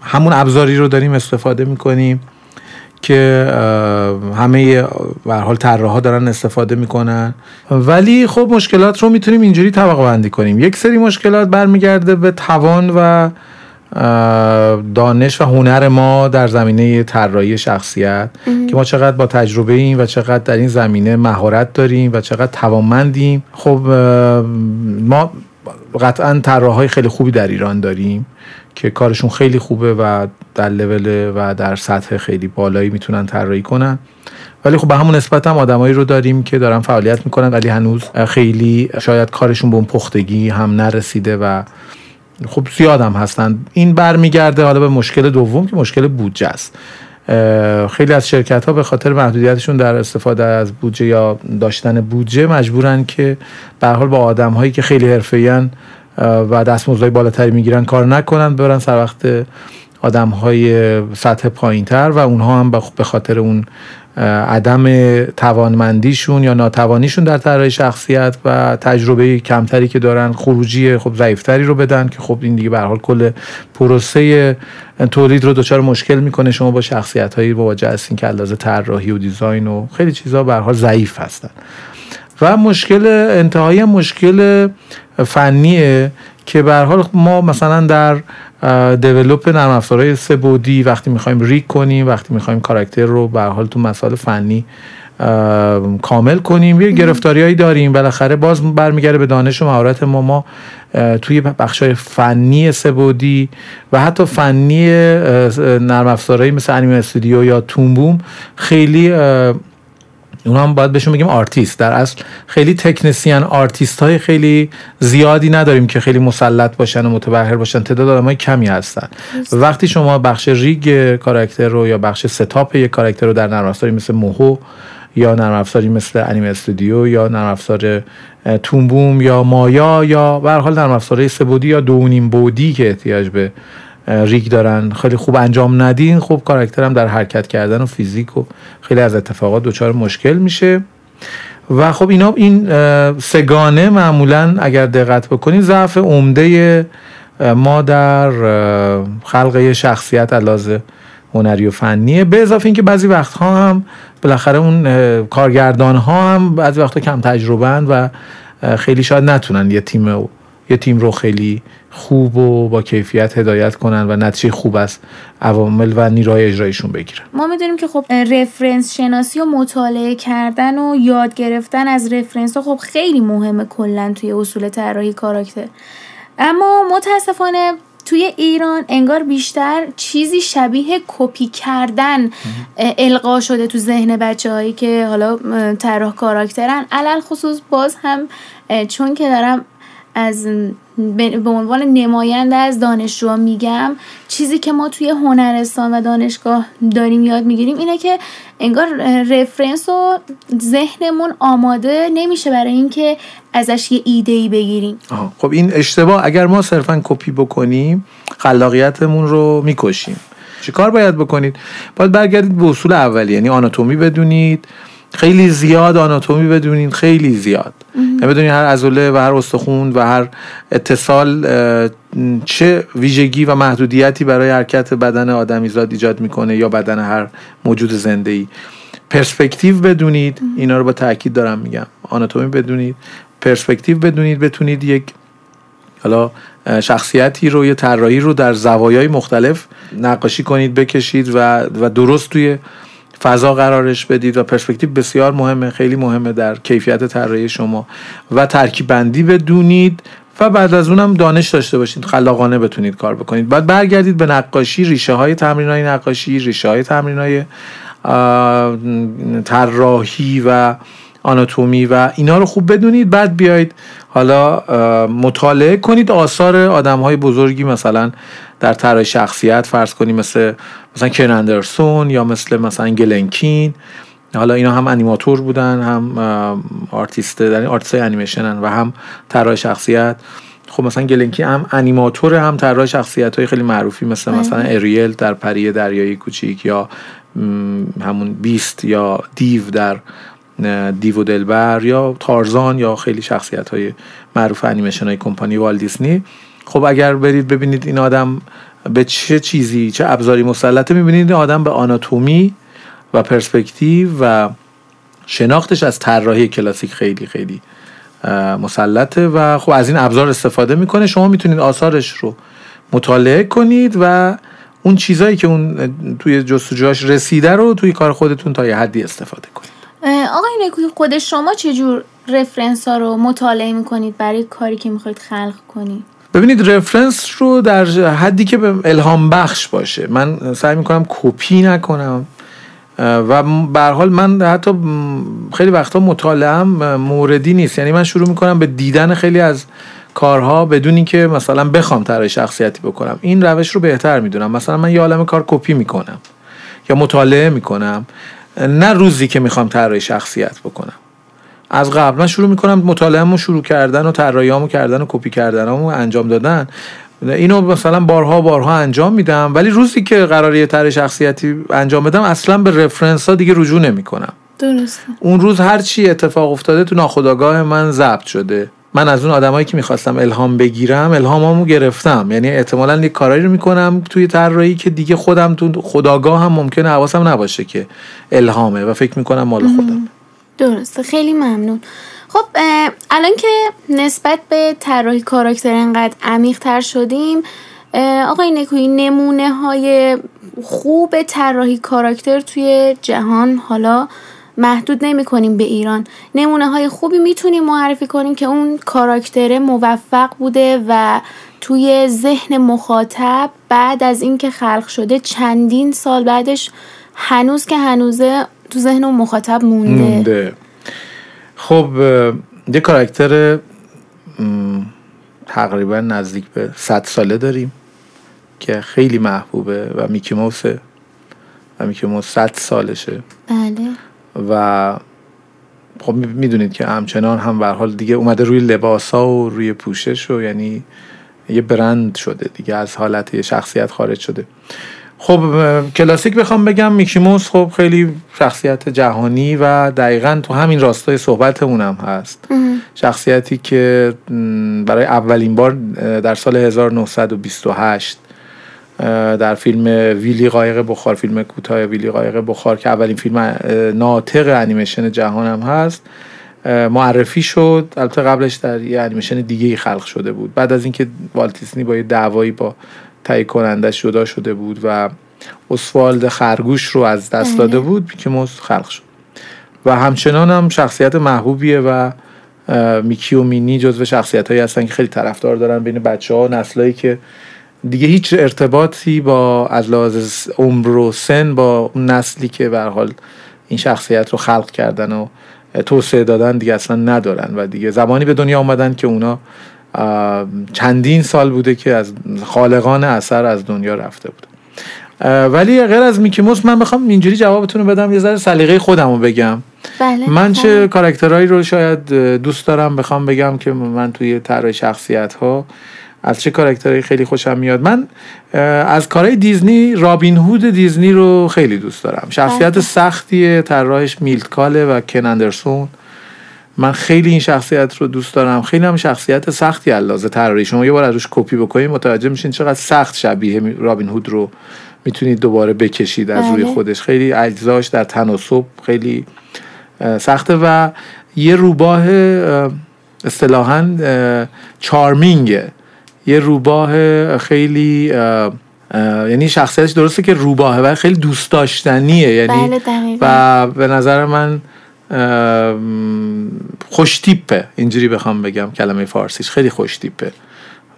همون ابزاری رو داریم استفاده می‌کنیم. که همه به حال طراحا دارن استفاده می‌کنن. ولی خب مشکلات رو می‌تونیم اینجوری طبقه بندی کنیم. یک سری مشکلات برمیگرده به توان و دانش و هنر ما در زمینه طراحی شخصیت که ما چقدر با تجربه ایم و چقدر در این زمینه مهارت داریم و چقدر توانمندیم. خب ما قطعا طراحهای خیلی خوبی در ایران داریم که کارشون خیلی خوبه و در لول و در سطح خیلی بالایی می‌تونن طراحی کنن. ولی خب به همون نسبت هم آدمایی رو داریم که دارن فعالیت می‌کنن ولی هنوز خیلی شاید کارشون به اون پختگی هم نرسیده و خب زیاد هم هستن. این برمیگرده حالا به مشکل دوم که مشکل بودجه است. خیلی از شرکت ها به خاطر محدودیتشون در استفاده از بودجه یا داشتن بودجه مجبورن که به حال با آدم هایی که خیلی حرفه‌ای و دستمزدهای بالاتری می‌گیرن کار نکنن برن سر وقت آدم های سطح پایین تر و اونها هم به خاطر اون عدم توانمندیشون یا ناتوانیشون در طراحی شخصیت و تجربه کمتری که دارن خروجی خب ضعیفتری رو بدن که خب این دیگه به حال کل پروسه تولید رو دچار مشکل می‌کنه. شما با شخصیت هایی مواجه هستین که اندازه طراحی و دیزاین و خیلی چیزها به حال ضعیف هستن. و مشکل انتهایی مشکل فنیه که به حال ما مثلا در دیولوپ نرم افزارهای سه بودی وقتی می‌خوایم ریک کنیم وقتی می‌خوایم کاراکتر رو به حال تو مسائل فنی کامل کنیم. یه گرفتاریایی داریم. بالاخره باز برمیگرده به دانش و مهارت ما. ما توی بخشای فنی سبودی و حتی فنی نرم افزارهایی مثل انیمه استودیو یا تومبوم خیلی اونا هم باید بهشون بگیم آرتیست. در اصل خیلی technician artist های خیلی زیادی نداریم که خیلی مسلط باشن و متبحر باشن. تعداد آدم کمی هستن. وقتی شما بخش rig character رو یا بخش setup یک character رو در نرم افزاری مثل موهو یا نرم افزاری مثل انیمه استودیو یا نرم افزار تون بوم یا مایا یا به حال نرم افزارهای سه بعدی یا دو و نیم بعدی که احتیاج به ریگ دارن. خیلی خوب انجام ندین. خب کاراکترم در حرکت کردن و فیزیک و خیلی از اتفاقات دچار مشکل میشه. و خب اینا این سگانه معمولا اگر دقت بکنید ضعف عمده ما در خلق شخصیت علاوه هنری و فنیه. به اضافه اینکه بعضی وقتها هم بالاخره اون کارگردان ها هم بعضی وقتها کم تجربه و خیلی شاید نتونن یه تیم یه تیم رو خیلی خوب و با کیفیت هدایت کنن و نتیجه خوب از عوامل و نیروهای اجرایشون بگیرن. ما می‌دونیم که خب رفرنس شناسی و مطالعه کردن و یاد گرفتن از رفرنس ها خب خیلی مهمه کلا توی اصول طراحی کاراکتر. اما متاسفانه توی ایران انگار بیشتر چیزی شبیه کپی کردن القا شده تو ذهن بچه هایی که حالا طراح کاراکترن. علل خصوص باز هم چون که دارم از به عنوان نماینده از دانشجو میگم چیزی که ما توی هنرستان و دانشگاه داریم یاد می‌گیریم اینه که انگار رفرنس و ذهنمون آماده نمیشه برای اینکه ازش یه ایده ای بگیریم خب این اشتباه اگر ما صرفا کپی بکنیم خلاقیتمون رو می‌کشیم. چه کار باید بکنید؟ باید برگردید به اصول اولی یعنی آناتومی بدونید. خیلی زیاد آناتومی بدونید خیلی زیاد. یعنی بدونید هر عضله و هر استخون و هر اتصال چه ویژگی و محدودیتی برای حرکت بدن آدمیزاد ایجاد می‌کنه یا بدن هر موجود زنده ای پرسپکتیو بدونید اینا رو با تاکید دارم میگم. آناتومی بدونید پرسپکتیو بدونید بتونید یک حالا شخصیتی رو یه طراحی رو در زوایای مختلف نقاشی کنید بکشید و, و درست توی فضا قرارش بدید و پرسپکتیو بسیار مهمه خیلی مهمه در کیفیت طراحی شما. و ترکیب بندی بدونید و بعد از اونم دانش داشته باشید خلاقانه بتونید کار بکنید. بعد برگردید به نقاشی ریشه های تمرین های نقاشی ریشه های تمرین های طراحی و آناتومی و اینا رو خوب بدونید. بعد بیاید حالا مطالعه کنید. آثار آدم های بزرگی مثلا در طراحی شخصیت فرض کنید مثل مثلا کن اندرسون یا مثل مثلا گلن کین حالا اینا هم انیماتور بودن هم آرتیست در آرتیست انیمیشنن و هم طراح شخصیت. خب مثلا گلن کین هم انیماتور هم طراح شخصیت های خیلی معروفی مثل بله. مثلا اریل در پری دریایی کوچیک یا همون beast یا دیو در دیو و دلبر یا تارزان یا خیلی شخصیت های معروف انیمیشن های کمپانی وال دیسنی. خب اگر برید ببینید این آدم به چه چیزی چه ابزاری مسلطه می‌بینید؟ آدم به آناتومی و پرسپکتیو و شناختش از طراحی کلاسیک خیلی خیلی مسلطه و خب از این ابزار استفاده می‌کنه. شما می‌تونید آثارش رو مطالعه کنید و اون چیزایی که اون توی جستجوهاش رسیده رو توی کار خودتون تا یه حدی استفاده کنید. آقای نکوی خود شما چجور رفرنس ها رو مطالعه می‌کنید؟ برای کاری که می‌خواید خلق کنید؟ ببینید رفرنس رو در حدی که به الهام بخش باشه. من سعی می‌کنم کپی نکنم. و به حال من حتی خیلی وقتا مطالعم موردی نیست. یعنی من شروع می‌کنم به دیدن خیلی از کارها بدون اینکه مثلا بخوام طراحی شخصیتی بکنم. این روش رو بهتر می‌دونم. مثلا من یه عالم کار کپی می‌کنم یا مطالعه می‌کنم. نه روزی که می‌خوام طراحی شخصیت بکنم. از قبل من شروع می‌کنم مطالعهمو شروع کردن و طراحیامو کردن و کپی کردنمو انجام دادن. اینو مثلا بارها بارها انجام میدم. ولی روزی که قراری طرح شخصیتی انجام بدم اصلا به رفرنس ها دیگه رجوع نمی‌کنم. درسته. اون روز هر چی اتفاق افتاده تو ناخودآگاه من ضبط شده. من از اون آدمایی که می‌خواستم الهام بگیرم الهامامو گرفتم. یعنی احتمالا یک کارایی رو می‌کنم توی طراحی که دیگه خودم تو خداگاه هم ممکنه حواسم نباشه که الهامه و فکر می‌کنم مال خودم. درسته خیلی ممنون. خب الان که نسبت به طراحی کاراکتر انقدر عمیق تر شدیم آقای نکوی نمونه های خوب طراحی کاراکتر توی جهان حالا محدود نمی کنیم به ایران. نمونه های خوبی می‌تونیم معرفی کنیم که اون کاراکتر موفق بوده و توی ذهن مخاطب بعد از اینکه خلق شده چندین سال بعدش هنوز که هنوزه تو ذهن اون مخاطب مونده, مونده. خب یه کاراکتر تقریبا نزدیک به 100 ساله داریم که خیلی محبوبه و میکی موسه و میکی موس 100 سالشه. بله. و خب می‌دونید که همچنان هم به حال دیگه اومده روی لباس ها و روی پوشش و یعنی یه برند شده دیگه از حالت شخصیت خارج شده. خب کلاسیک بخوام بگم میکیموس خب خیلی شخصیت جهانی و دقیقا تو همین راستای صحبتمون هم هست شخصیتی که برای اولین بار در سال 1928 در فیلم ویلی قایق بخار فیلم کوتاه ویلی قایق بخار که اولین فیلم ناطق انیمیشن جهان هم هست معرفی شد. البته قبلش در یه انیمیشن دیگه ای خلق شده بود. بعد از اینکه والتیسنی با یه دعوایی با تهیه کنندش جدا شده بود و اسوالد خرگوش رو از دست داده. بود که موز خلق شد و همچنان هم شخصیت محبوبیه و میکی و مینی جزو شخصیت هایی هستن که خیلی طرفدار دارن بین بچه ها نسلایی که دیگه هیچ ارتباطی با از لحاظ عمر و سن با اون نسلی که به حال این شخصیت رو خلق کردن و توسعه دادن دیگه اصلا ندارن و دیگه زمانی به دنیا آمدن که اونا چندین سال بوده که از خالقان اثر از دنیا رفته بود. اه، ولی غیر از میکی موس من بخوام اینجوری جوابتون رو بدم یه ذره سلیقه خودم رو بگم. بله من چه کاراکترهایی رو شاید دوست دارم بخوام بگم که من توی طرح شخصیت ها از چه کاراکترهایی خیلی خوشم میاد. من از کارهای دیزنی رابین هود دیزنی رو خیلی دوست دارم. شخصیت بله. سختیه طراحش میلت کاله و کن اندرسون. من خیلی این شخصیت رو دوست دارم. خیلی هم شخصیت سختی علاوه طراحی. شما یه بار از روش کپی بکنید متوجه میشین چقدر سخت شبیه رابین هود رو می‌تونید دوباره بکشید از روی بله. خودش. خیلی اجزاش در تناسب خیلی سخته و یه روباه اه، اصطلاحا چارمینگه. یه روباه خیلی یعنی شخصیتش درسته که روباهه و خیلی دوست داشتنیه. یعنی بله و به نظر من خوش تیپه اینجوری بخوام بگم کلمه فارسیش. خیلی خوش تیپه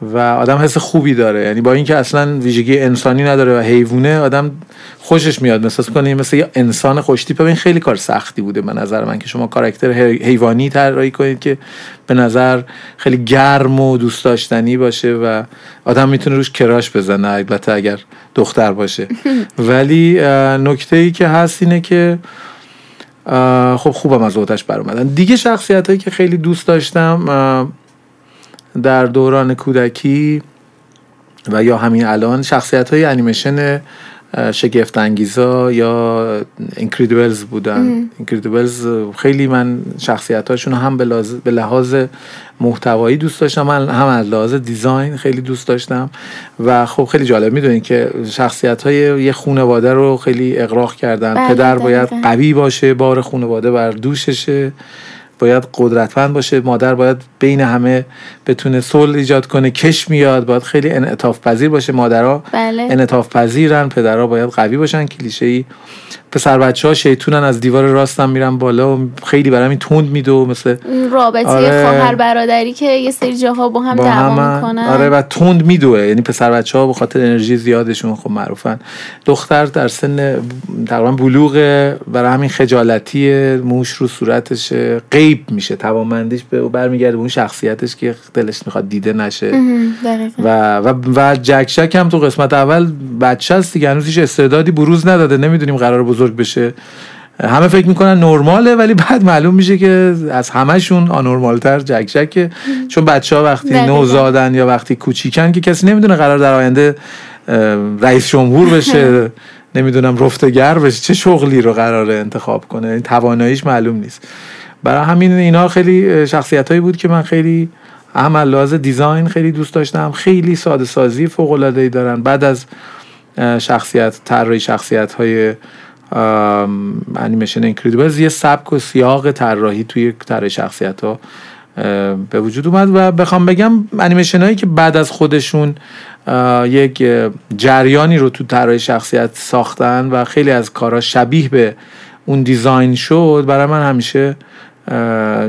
و آدم حس خوبی داره. یعنی با اینکه اصلا ویژگی انسانی نداره و حیوونه آدم خوشش میاد. مثل کنه مثل یه انسان خوش تیپه و این خیلی کار سختی بوده به نظر من که شما کاراکتر حی- حیوانی طراحی کنید که به نظر خیلی گرم و دوست داشتنی باشه و آدم می‌تونه روش کراش بزنه البته اگر دختر باشه. ولی نکته ای که هست اینه که خب خوبم از اوتش اومدن. دیگه شخصیت هایی که خیلی دوست داشتم در دوران کودکی و یا همین الان شخصیت های انیمیشن شگفت انگیزا یا اینکریدیبلز بودن. اینکریدیبلز خیلی من شخصیت هاشون هم به لحاظ- به لحاظ محتوایی دوست داشتم من هم از لحاظ دیزاین خیلی دوست داشتم. و خب خیلی جالب می‌دونین که شخصیت های یه خانواده رو خیلی اقراق کردن. بله، پدر باید. قوی باشه بار خانواده بر دوششه. باید قدرتمند باشه. مادر باید بین همه بتونه صلح ایجاد کنه. کش میاد باید خیلی انعطاف پذیر باشه. مادرها بله. انعطاف پذیرن. پدرها باید قوی باشن. کلیشه ای پسر بچه ها شیطونن. از دیوار راستم میرن بالا و خیلی برام این تند میدو مثل رابطه آره. خواهر برادری که یه سری جاها با هم دعوا می‌کنن. آره و تند میدوه. یعنی پسر بچه ها به خاطر انرژی زیادشون خب معروفن. دختر در سن تقریبا بلوغه. برای همین خجالتی موش رو صورتش غیب میشه توانمندیش به برمیگرده به اون شخصیتش که دلش می‌خواد دیده نشه. و و و جک جک هم تو قسمت اول بچه است دیگه هنوز هیچ استعدادی بروز نداده نمی‌دونیم قرار بزرگ بشه. همه فکر می‌کنن نرماله ولی بعد معلوم میشه که از همهشون آنورمالتر جک جکه چون بچه ها وقتی دقیقاً. نوزادن یا وقتی کوچیکن که کسی نمی‌دونه قرار در آینده رئیس جمهور بشه نمی‌دونم رفتگر بشه چه شغلی رو قراره انتخاب کنه. این تواناییش معلوم نیست. برای همین اینا خیلی شخصیت هایی بود که من خیلی هم لحاظ دیزاین خیلی دوست داشتم. خیلی ساده سازی فوق العاده ای دارن. بعد از شخصیت طراحی شخصیت های انیمیشن اینکریدیبلز یه سبک و سیاق طراحی توی طراحی شخصیت ها به وجود اومد. و بخوام بگم انیمیشن هایی که بعد از خودشون یک جریانی رو تو طراحی شخصیت ساختن و خیلی از کارها شبیه به اون دیزاین شد برای من همیشه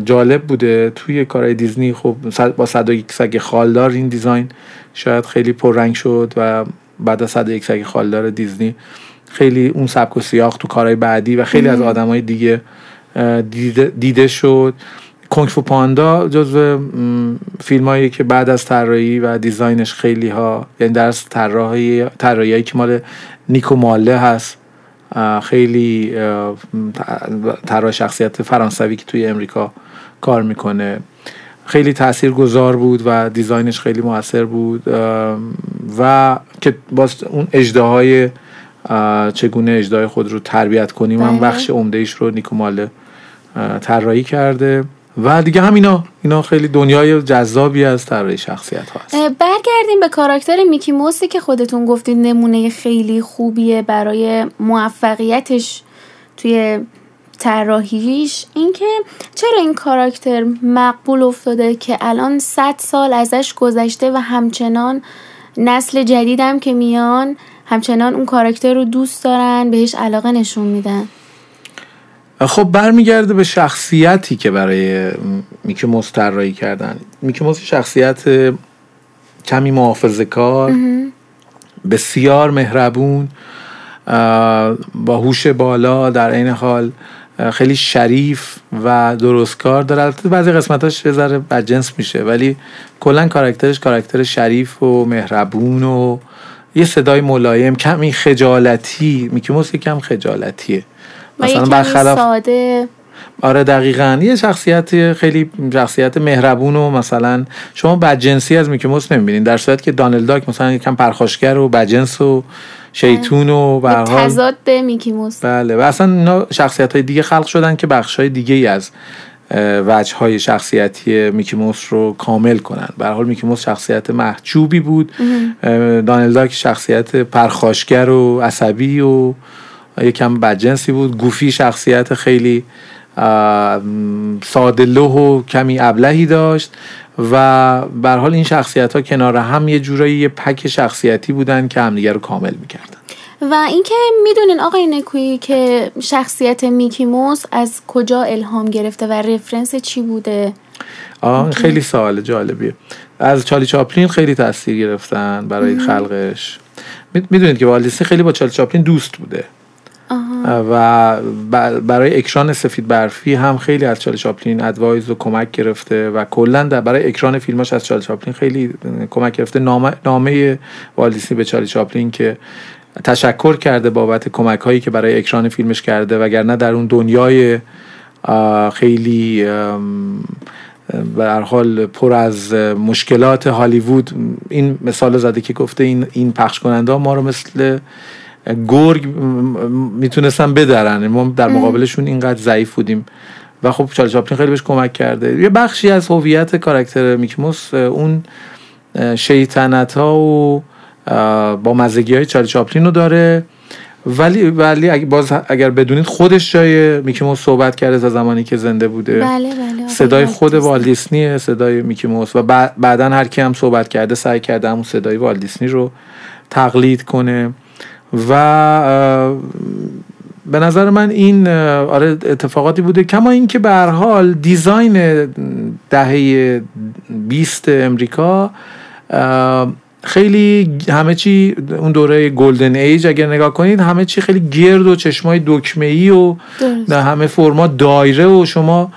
جالب بوده. توی کارهای دیزنی خب با صد و یک سگ خالدار این دیزاین شاید خیلی پررنگ شد و بعد از صد و یک سگ خالدار دیزنی خیلی اون سبک و سیاق تو کارهای بعدی و خیلی از آدمای دیگه دیده, دیده شد. کنگ فو پاندا جزو فیلم هایی که بعد از طراحی و دیزاینش خیلی ها یعنی در طراحی طراحیایی که مال نیکو ماله هست خیلی طراح شخصیت فرانسوی که توی امریکا کار می‌کنه خیلی تأثیر گذار بود و دیزاینش خیلی موثر بود و که باز اون اجداهای چگونه اجدای خود رو تربیت کنیم هم بله. بخش عمده ایش رو نیکوماله طراحی کرده و دیگه هم اینا اینا خیلی دنیای جذابی از طراحی شخصیت ها هست. برگردیم به کاراکتر میکی موسی که خودتون گفتید نمونه خیلی خوبیه برای موفقیتش توی طراحیش. اینکه چرا این کاراکتر مقبول افتاده که الان 100 سال ازش گذشته و همچنان نسل جدیدم که میان همچنان اون کاراکتر رو دوست دارن بهش علاقه نشون میدن. خب برمیگرده به شخصیتی که برای میکی موس طراحی کردن. میکی موس شخصیت کمی محافظه کار بسیار مهربون با هوش بالا در عین حال خیلی شریف و درستکار داره. البته بعضی قسمتاش یه ذره بدجنس میشه ولی کلا کاراکترش کاراکتر شریف و مهربون و یه صدای ملایم کمی خجالتی. میکی موس کم خجالتیه. یه کمی ساده. آره دقیقا. یه شخصیت خیلی شخصیت مهربون و مثلا شما بدجنسی از میکی موس نمی‌بینین. در صورت که دانل داک مثلا یکم پرخاشگر و بدجنس و شیطون و به حال تضاد به میکی موس. بله. و اصلا اینا شخصیت های دیگه خلق شدن که بخش های دیگه ای از وجه های شخصیتی میکی موس رو کامل کنن. به حال میکی موس شخصیت محجوبی بود. دانل داک شخصیت پرخاشگر و عصبی و یکم بدجنسی بود. گوفی شخصیت خیلی ساده و کمی ابلهی داشت و به حال این شخصیت ها کنار هم یه جورایی یه پک شخصیتی بودن که همدیگه رو کامل می‌کردن. و اینکه می‌دونین آقای نکویی که شخصیت میکی موس از کجا الهام گرفته و رفرنس چی بوده؟ آه خیلی سوال جالبیه. از چالی چاپلین خیلی تاثیر گرفتن برای خلقش. می‌دونید که والدیسی خیلی با چالی چاپلین دوست بوده. و برای اکران سفید برفی هم خیلی از چارلی چاپلین ادوایز و کمک گرفته و کلا برای اکران فیلماش از چارلی چاپلین خیلی کمک گرفته. نامه, نامه به چارلی چاپلین که تشکر کرده بابت کمک هایی که برای اکران فیلمش کرده وگرنه در اون دنیای خیلی به حال پر از مشکلات هالیوود این مثال زده که گفته این این پخش کننده ما رو مثل گرگ می‌تونستن بدرن. ما در مقابلشون اینقدر ضعیف بودیم. و خب چارلی چاپلین خیلی بهش کمک کرده. یه بخشی از هویت کاراکتر میکموس اون شیطنت ها و با مزگی های چارلی چاپلین رو داره. ولی ولی اگر باز اگر بدونید خودش جای میکی صحبت کرده تا زمانی که زنده بوده. بله بله صدای خود والدیسنیه صدای میکی موس. و بعدا هر کی هم صحبت کرده سعی کرده همون صدای والدیسنی رو تقلید کنه. و به نظر من این آره اتفاقاتی بوده. کما اینکه به هر حال دیزاین دهه 20 امریکا خیلی همه چی اون دوره golden age اگر نگاه کنید همه چی خیلی گرد و چشمای دکمه ای و همه فرما دایره و شما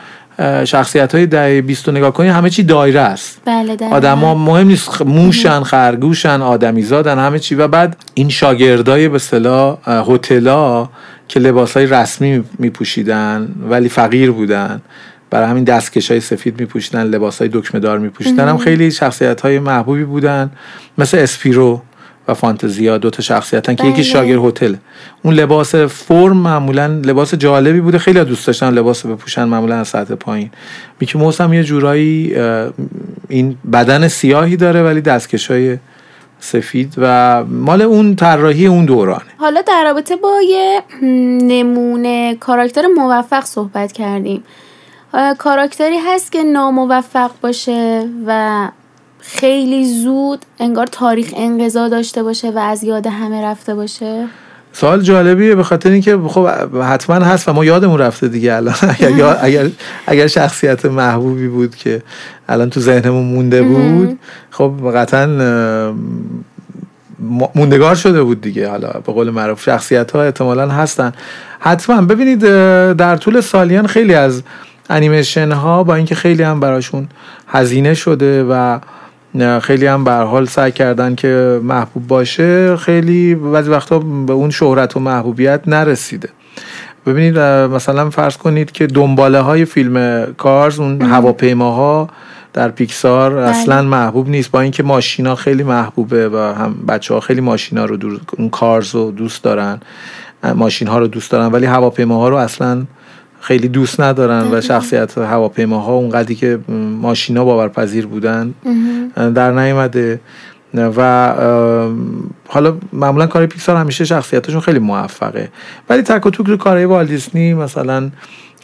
شخصیت های ده بیست نگاه کنید همه چی دایره است. بله آدم ها مهم نیست موشن خرگوشن آدمی زادن همه چی. و بعد این شاگردای به صلاح هتلا که لباس های رسمی میپوشیدن ولی فقیر بودن برای همین دستکش های سفید میپوشیدن لباس های دکمه دار میپوشیدن هم خیلی شخصیت های محبوبی بودن مثل اسپیرو. و فانتزیا دو تا شخصیتن که یکی بله. شاگرد هتل. اون لباس فرم معمولا لباس جالبی بوده. خیلی دوست داشتن لباس بپوشن معمولا از سطح پایین. میکی موس هم یه جورایی این بدن سیاهی داره ولی دستکشای سفید و مال اون طراحی اون دورانه. حالا در رابطه با یه نمونه کاراکتر موفق صحبت کردیم. کاراکتری هست که ناموفق باشه و خیلی زود انگار تاریخ انقضا داشته باشه و از یاد همه رفته باشه؟ سوال جالبیه به خاطر اینکه خب حتما هست و ما یادمون رفته دیگه الان. اگر اگر اگر شخصیت محبوبی بود که الان تو ذهنمون مونده بود خب قطعا موندگار شده بود دیگه. حالا به قول معروف شخصیت ها احتمالا هستن. حتما. ببینید در طول سالیان خیلی از انیمیشن ها با اینکه خیلی هم براشون هزینه شده و خیلی هم به حال سعی کردن که محبوب باشه خیلی بعضی وقتا به اون شهرت و محبوبیت نرسیده ببینید مثلا فرض کنید که دنباله های فیلم کارز اون هواپیماها در پیکسار بله. اصلا محبوب نیست با اینکه ماشینا خیلی محبوبه و هم بچه ها خیلی ماشینا رو دور... اون کارز رو دوست دارن ماشین ها رو دوست دارن ولی هواپیماها رو اصلا خیلی دوست ندارن و شخصیت هواپیماها اونقدری که ماشینا باورپذیر بودن در نیومده و حالا معمولا کار پیکسار همیشه شخصیتشون خیلی موفقه. ولی تک و توک رو کارهای والدیسنی مثلا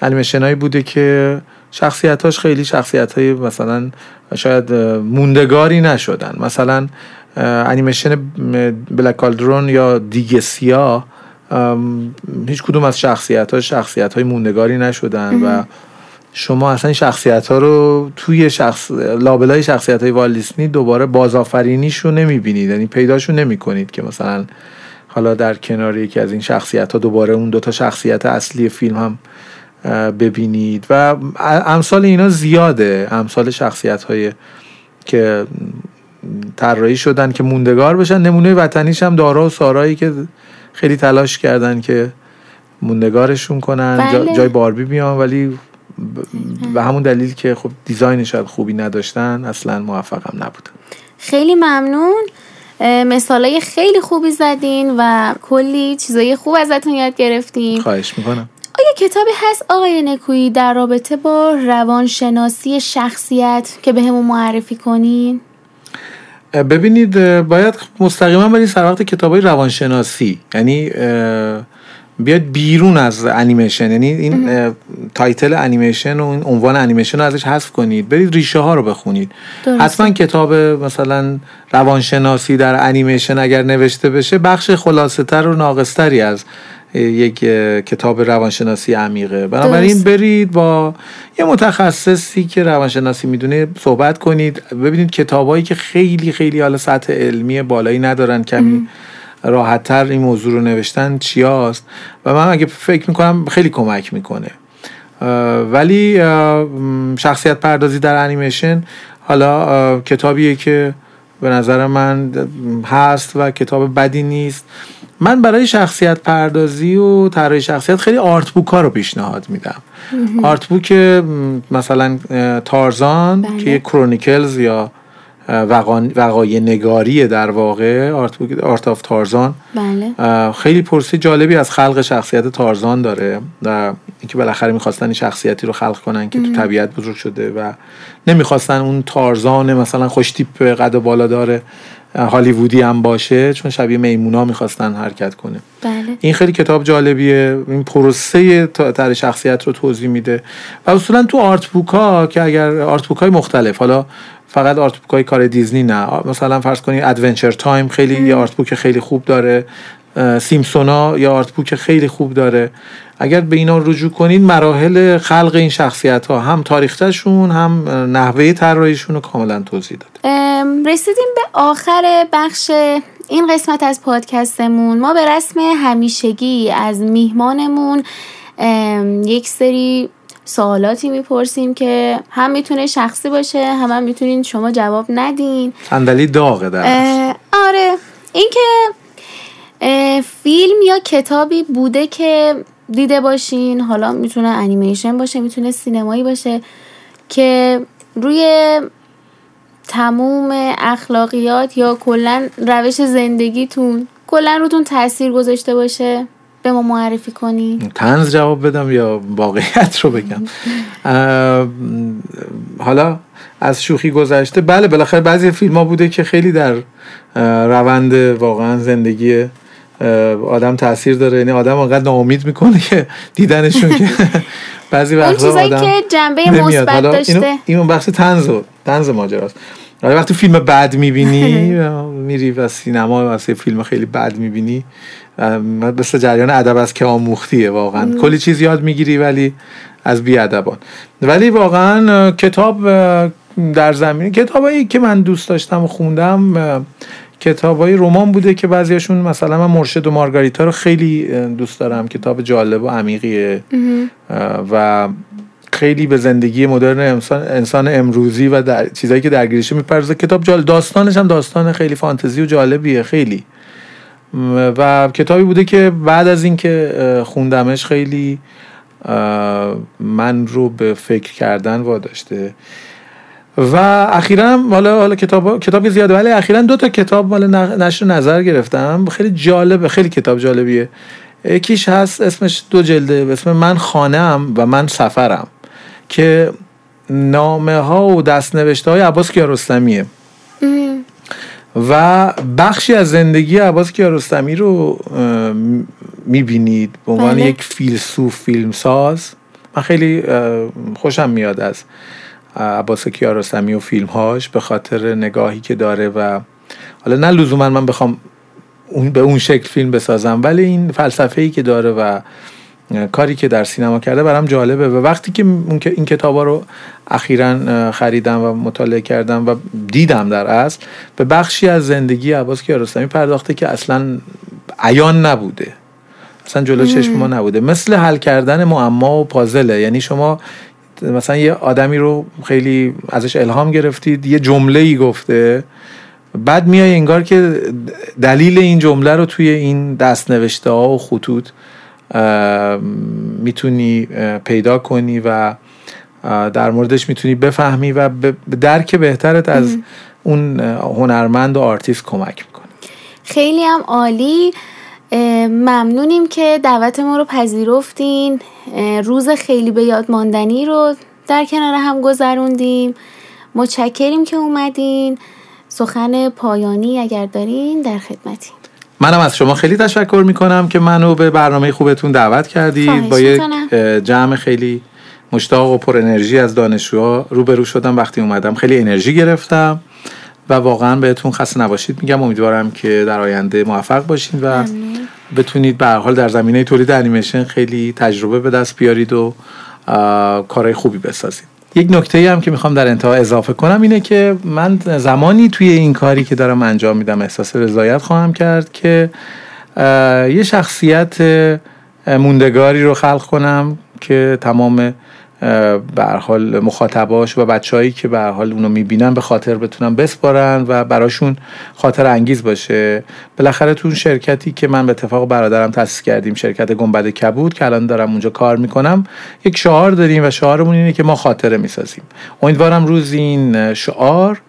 انیمیشنایی بوده که شخصیتاش خیلی شخصیت های مثلا شاید موندگاری نشدن. مثلا انیمیشن بلک کالدرون یا دیگه سیاه هیچ کدوم از شخصیت ها شخصیت های موندگاری نشدن و شما اصلا شخصیت ها رو توی شخص لابلای شخصیت های والیسنی دوباره بازآفرینیش رو نمی‌بینید یعنی پیداشو نمی کنید که مثلا حالا در کنار یکی از این شخصیت ها دوباره اون دوتا شخصیت اصلی فیلم هم ببینید. و امثال اینا زیاده. امثال شخصیت های که طراحی شدن که موندگار بشن. نمونه وطنیش هم دارا و سارایی که خیلی تلاش کردن که موندگارشون کنن. جا- بله. جای باربی بیان ولی به همون دلیل که خب دیزاین شاید خوبی نداشتن اصلا موفقم نبودن خیلی ممنون. مثالای خیلی خوبی زدین و کلی چیزای خوب ازتون یاد گرفتیم. خواهش می‌کنم. آیا کتابی هست آقای نکویی در رابطه با روانشناسی شخصیت که به معرفی کنین؟ ببینید باید مستقیما برید سر وقت کتاب های روانشناسی. یعنی بیاد بیرون از انیمیشن. یعنی این اه، title انیمیشن و این عنوان انیمیشن رو ازش حذف کنید. برید ریشه ها رو بخونید. حتما کتاب مثلا روانشناسی در انیمیشن اگر نوشته بشه بخش خلاصه تر و ناقصتری از یک کتاب روانشناسی عمیقه. بنابراین. برید با یه متخصصی که روانشناسی می‌دونه صحبت کنید. ببینید کتابایی که خیلی خیلی حالا سطح علمی بالایی ندارن کمی راحتتر این موضوع رو نوشتن چیاست؟ و من اگه فکر می‌کنم خیلی کمک می‌کنه. ولی شخصیت پردازی در انیمیشن حالا کتابیه که به نظر من هست و کتاب بدی نیست. من برای شخصیت پردازی و طراحی شخصیت خیلی آرت بوک ها رو پیشنهاد میدم. آرت بوک مثلا تارزان بله. که یه کرونیکلز یا اه، وقا- وقایع نگاری در واقع آرت آرت آف تارزان. بله. خیلی پرسه جالبی از خلق شخصیت تارزان داره و اینکه بالاخره می‌خواستن این شخصیتی رو خلق کنن که تو طبیعت بزرگ شده و نمی‌خواستن اون تارزان مثلا خوشتیپ قد و بالا داره. هالیوودی هم باشه چون شبیه میمونا می‌خواستن حرکت کنه. بله. این خیلی کتاب جالبیه. این پروسه تر شخصیت رو توضیح میده. و اصولا تو art book ها که اگر art book های مختلف حالا فقط art book های کار دیزنی نه. مثلا فرض کنید Adventure Time خیلی یه art book خیلی خوب داره. سیمپسونا یه art book خیلی خوب داره. اگر به اینا رجوع کنید مراحل خلق این شخصیت ها هم تاریخشون هم نحوه طراحیشون رو کاملا توضیح داده. ام، رسیدیم به آخر بخش این قسمت از پادکستمون. ما به رسم همیشگی از میهمانمون یک سری سوالاتی می‌پرسیم که هم می‌تونه شخصی باشه هم, هم می‌تونین شما جواب ندین. صندلی داغه در آره. اینکه اه، فیلم یا کتابی بوده که دیده باشین حالا می‌تونه انیمیشن باشه می‌تونه سینمایی باشه که روی تموم اخلاقیات یا کلا روش زندگیتون کلا روتون تاثیر گذاشته باشه. به ما معرفی کنی. تنز جواب بدم یا واقعیت رو بگم؟ حالا از شوخی گذشته بله بالاخره بعضی فیلم ها بوده که خیلی در روند واقعا زندگی آدم تاثیر داره. یعنی آدم انقدر ناامید می‌کنه که دیدنشون که بعضی وقتا آدم که جنبه. مثبت داشته. اینو, بخش تنز و تنز ماجراست. حالا وقتی فیلم بد می‌بینی میری و سینما واسه فیلم خیلی بد می‌بینی مثل جریان ادب از که آموختیه واقعا. کلی چیز یاد می‌گیری ولی از بی ادبان ولی واقعا کتاب در زمین کتابایی که من دوست داشتم و خوندم کتابای رمان بوده که بعضیاشون مثلا من مرشد و مارگاریتا رو خیلی دوست دارم. کتاب جالب و عمیقیه. و خیلی به زندگی مدرن انسان, انسان امروزی و در چیزایی که درگیرشه میپرزه کتاب جالب داستانش هم داستان خیلی فانتزی و جالبیه خیلی. و کتابی بوده که بعد از اینکه خوندمش خیلی من رو به فکر کردن واداشته. و اخیرا حالا حالا کتاب کتاب زیاده ولی اخیرا دو تا کتاب مال نشر نظر گرفتم. خیلی جالبه خیلی کتاب جالبیه. یکیش هست اسمش دو جلده به اسم من خانم و من سفرم که نامه ها و دستنوشته های عباس کیارستمیه. و بخشی از زندگی عباس کیارستمی رو می‌بینید. به عنوان بله. یک فیلسوف فیلمساز. من خیلی خوشم میاد از عباس کیارستمی و فیلمهاش به خاطر نگاهی که داره و حالا نه لزوما من بخوام اون به اون شکل فیلم بسازم ولی این فلسفه ای که داره و کاری که در سینما کرده برام جالبه و وقتی که این کتابا رو اخیرا خریدم و مطالعه کردم و دیدم در اصل به بخشی از زندگی عباس کیارستمی پرداخته که اصلا عیان نبوده. مثلا جلو چشم ما نبوده. مثل حل کردن معما و پازله. یعنی شما مثلا یه آدمی رو خیلی ازش الهام گرفتید یه جمله ای گفته بعد میای انگار که دلیل این جمله رو توی این دست نوشته ها و خطوط می‌تونی پیدا کنی و در موردش می‌تونی بفهمی و به درک بهترت از اون هنرمند و آرتیست کمک می‌کنه. خیلی هم عالی. ممنونیم که دعوت ما رو پذیرفتین. روز خیلی به یاد ماندنی رو در کنار هم گذروندیم. متشکریم که اومدین. سخن پایانی اگر دارین در خدمتیم. منم از شما خیلی تشکر می‌کنم که منو به برنامه خوبتون دعوت کردید. با یک جمع خیلی مشتاق و پر انرژی از دانشجوها روبرو شدم وقتی اومدم. خیلی انرژی گرفتم و واقعا بهتون خسته نباشید. میگم امیدوارم که در آینده موفق باشید و بتونید به حال در زمینه تولید انیمیشن خیلی تجربه به دست بیارید و کارهای خوبی بسازید. یک نکته هم که می‌خوام در انتها اضافه کنم اینه که من زمانی توی این کاری که دارم انجام میدم احساس رضایت خواهم کرد که یه شخصیت موندگاری رو خلق کنم که تمام به حال مخاطباش و بچههایی که به حال اونو می‌بینن به خاطر بتونن بسپارن و براشون خاطر انگیز باشه. بالاخره تو شرکتی که من به اتفاق برادرم تاسیس کردیم شرکت گنبد کبود که الان دارم اونجا کار می‌کنم یک شعار داریم و شعارمون اینه که ما خاطره می‌سازیم. امیدوارم روز این شعار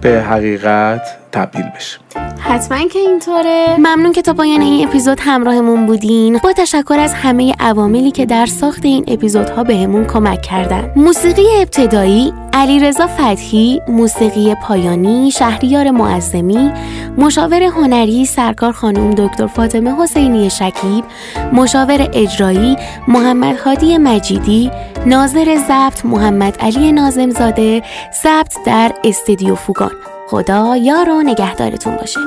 به حقیقت تبدیل بشه. حتما که اینطوره. ممنون که تا پایان این اپیزود همراهمون بودین. با تشکر از همه عواملی که در ساخت این اپیزودها بهمون کمک کردن. موسیقی ابتدایی علیرضا فتحی موسیقی پایانی شهریار معظمی مشاور هنری سرکار خانم دکتر فاطمه حسینی شکیب مشاور اجرایی محمد هادی مجیدی ناظر ضبط محمد علی نازمزاده ضبط در استدیو فوگان. خدا یار و نگهدارتون باشه.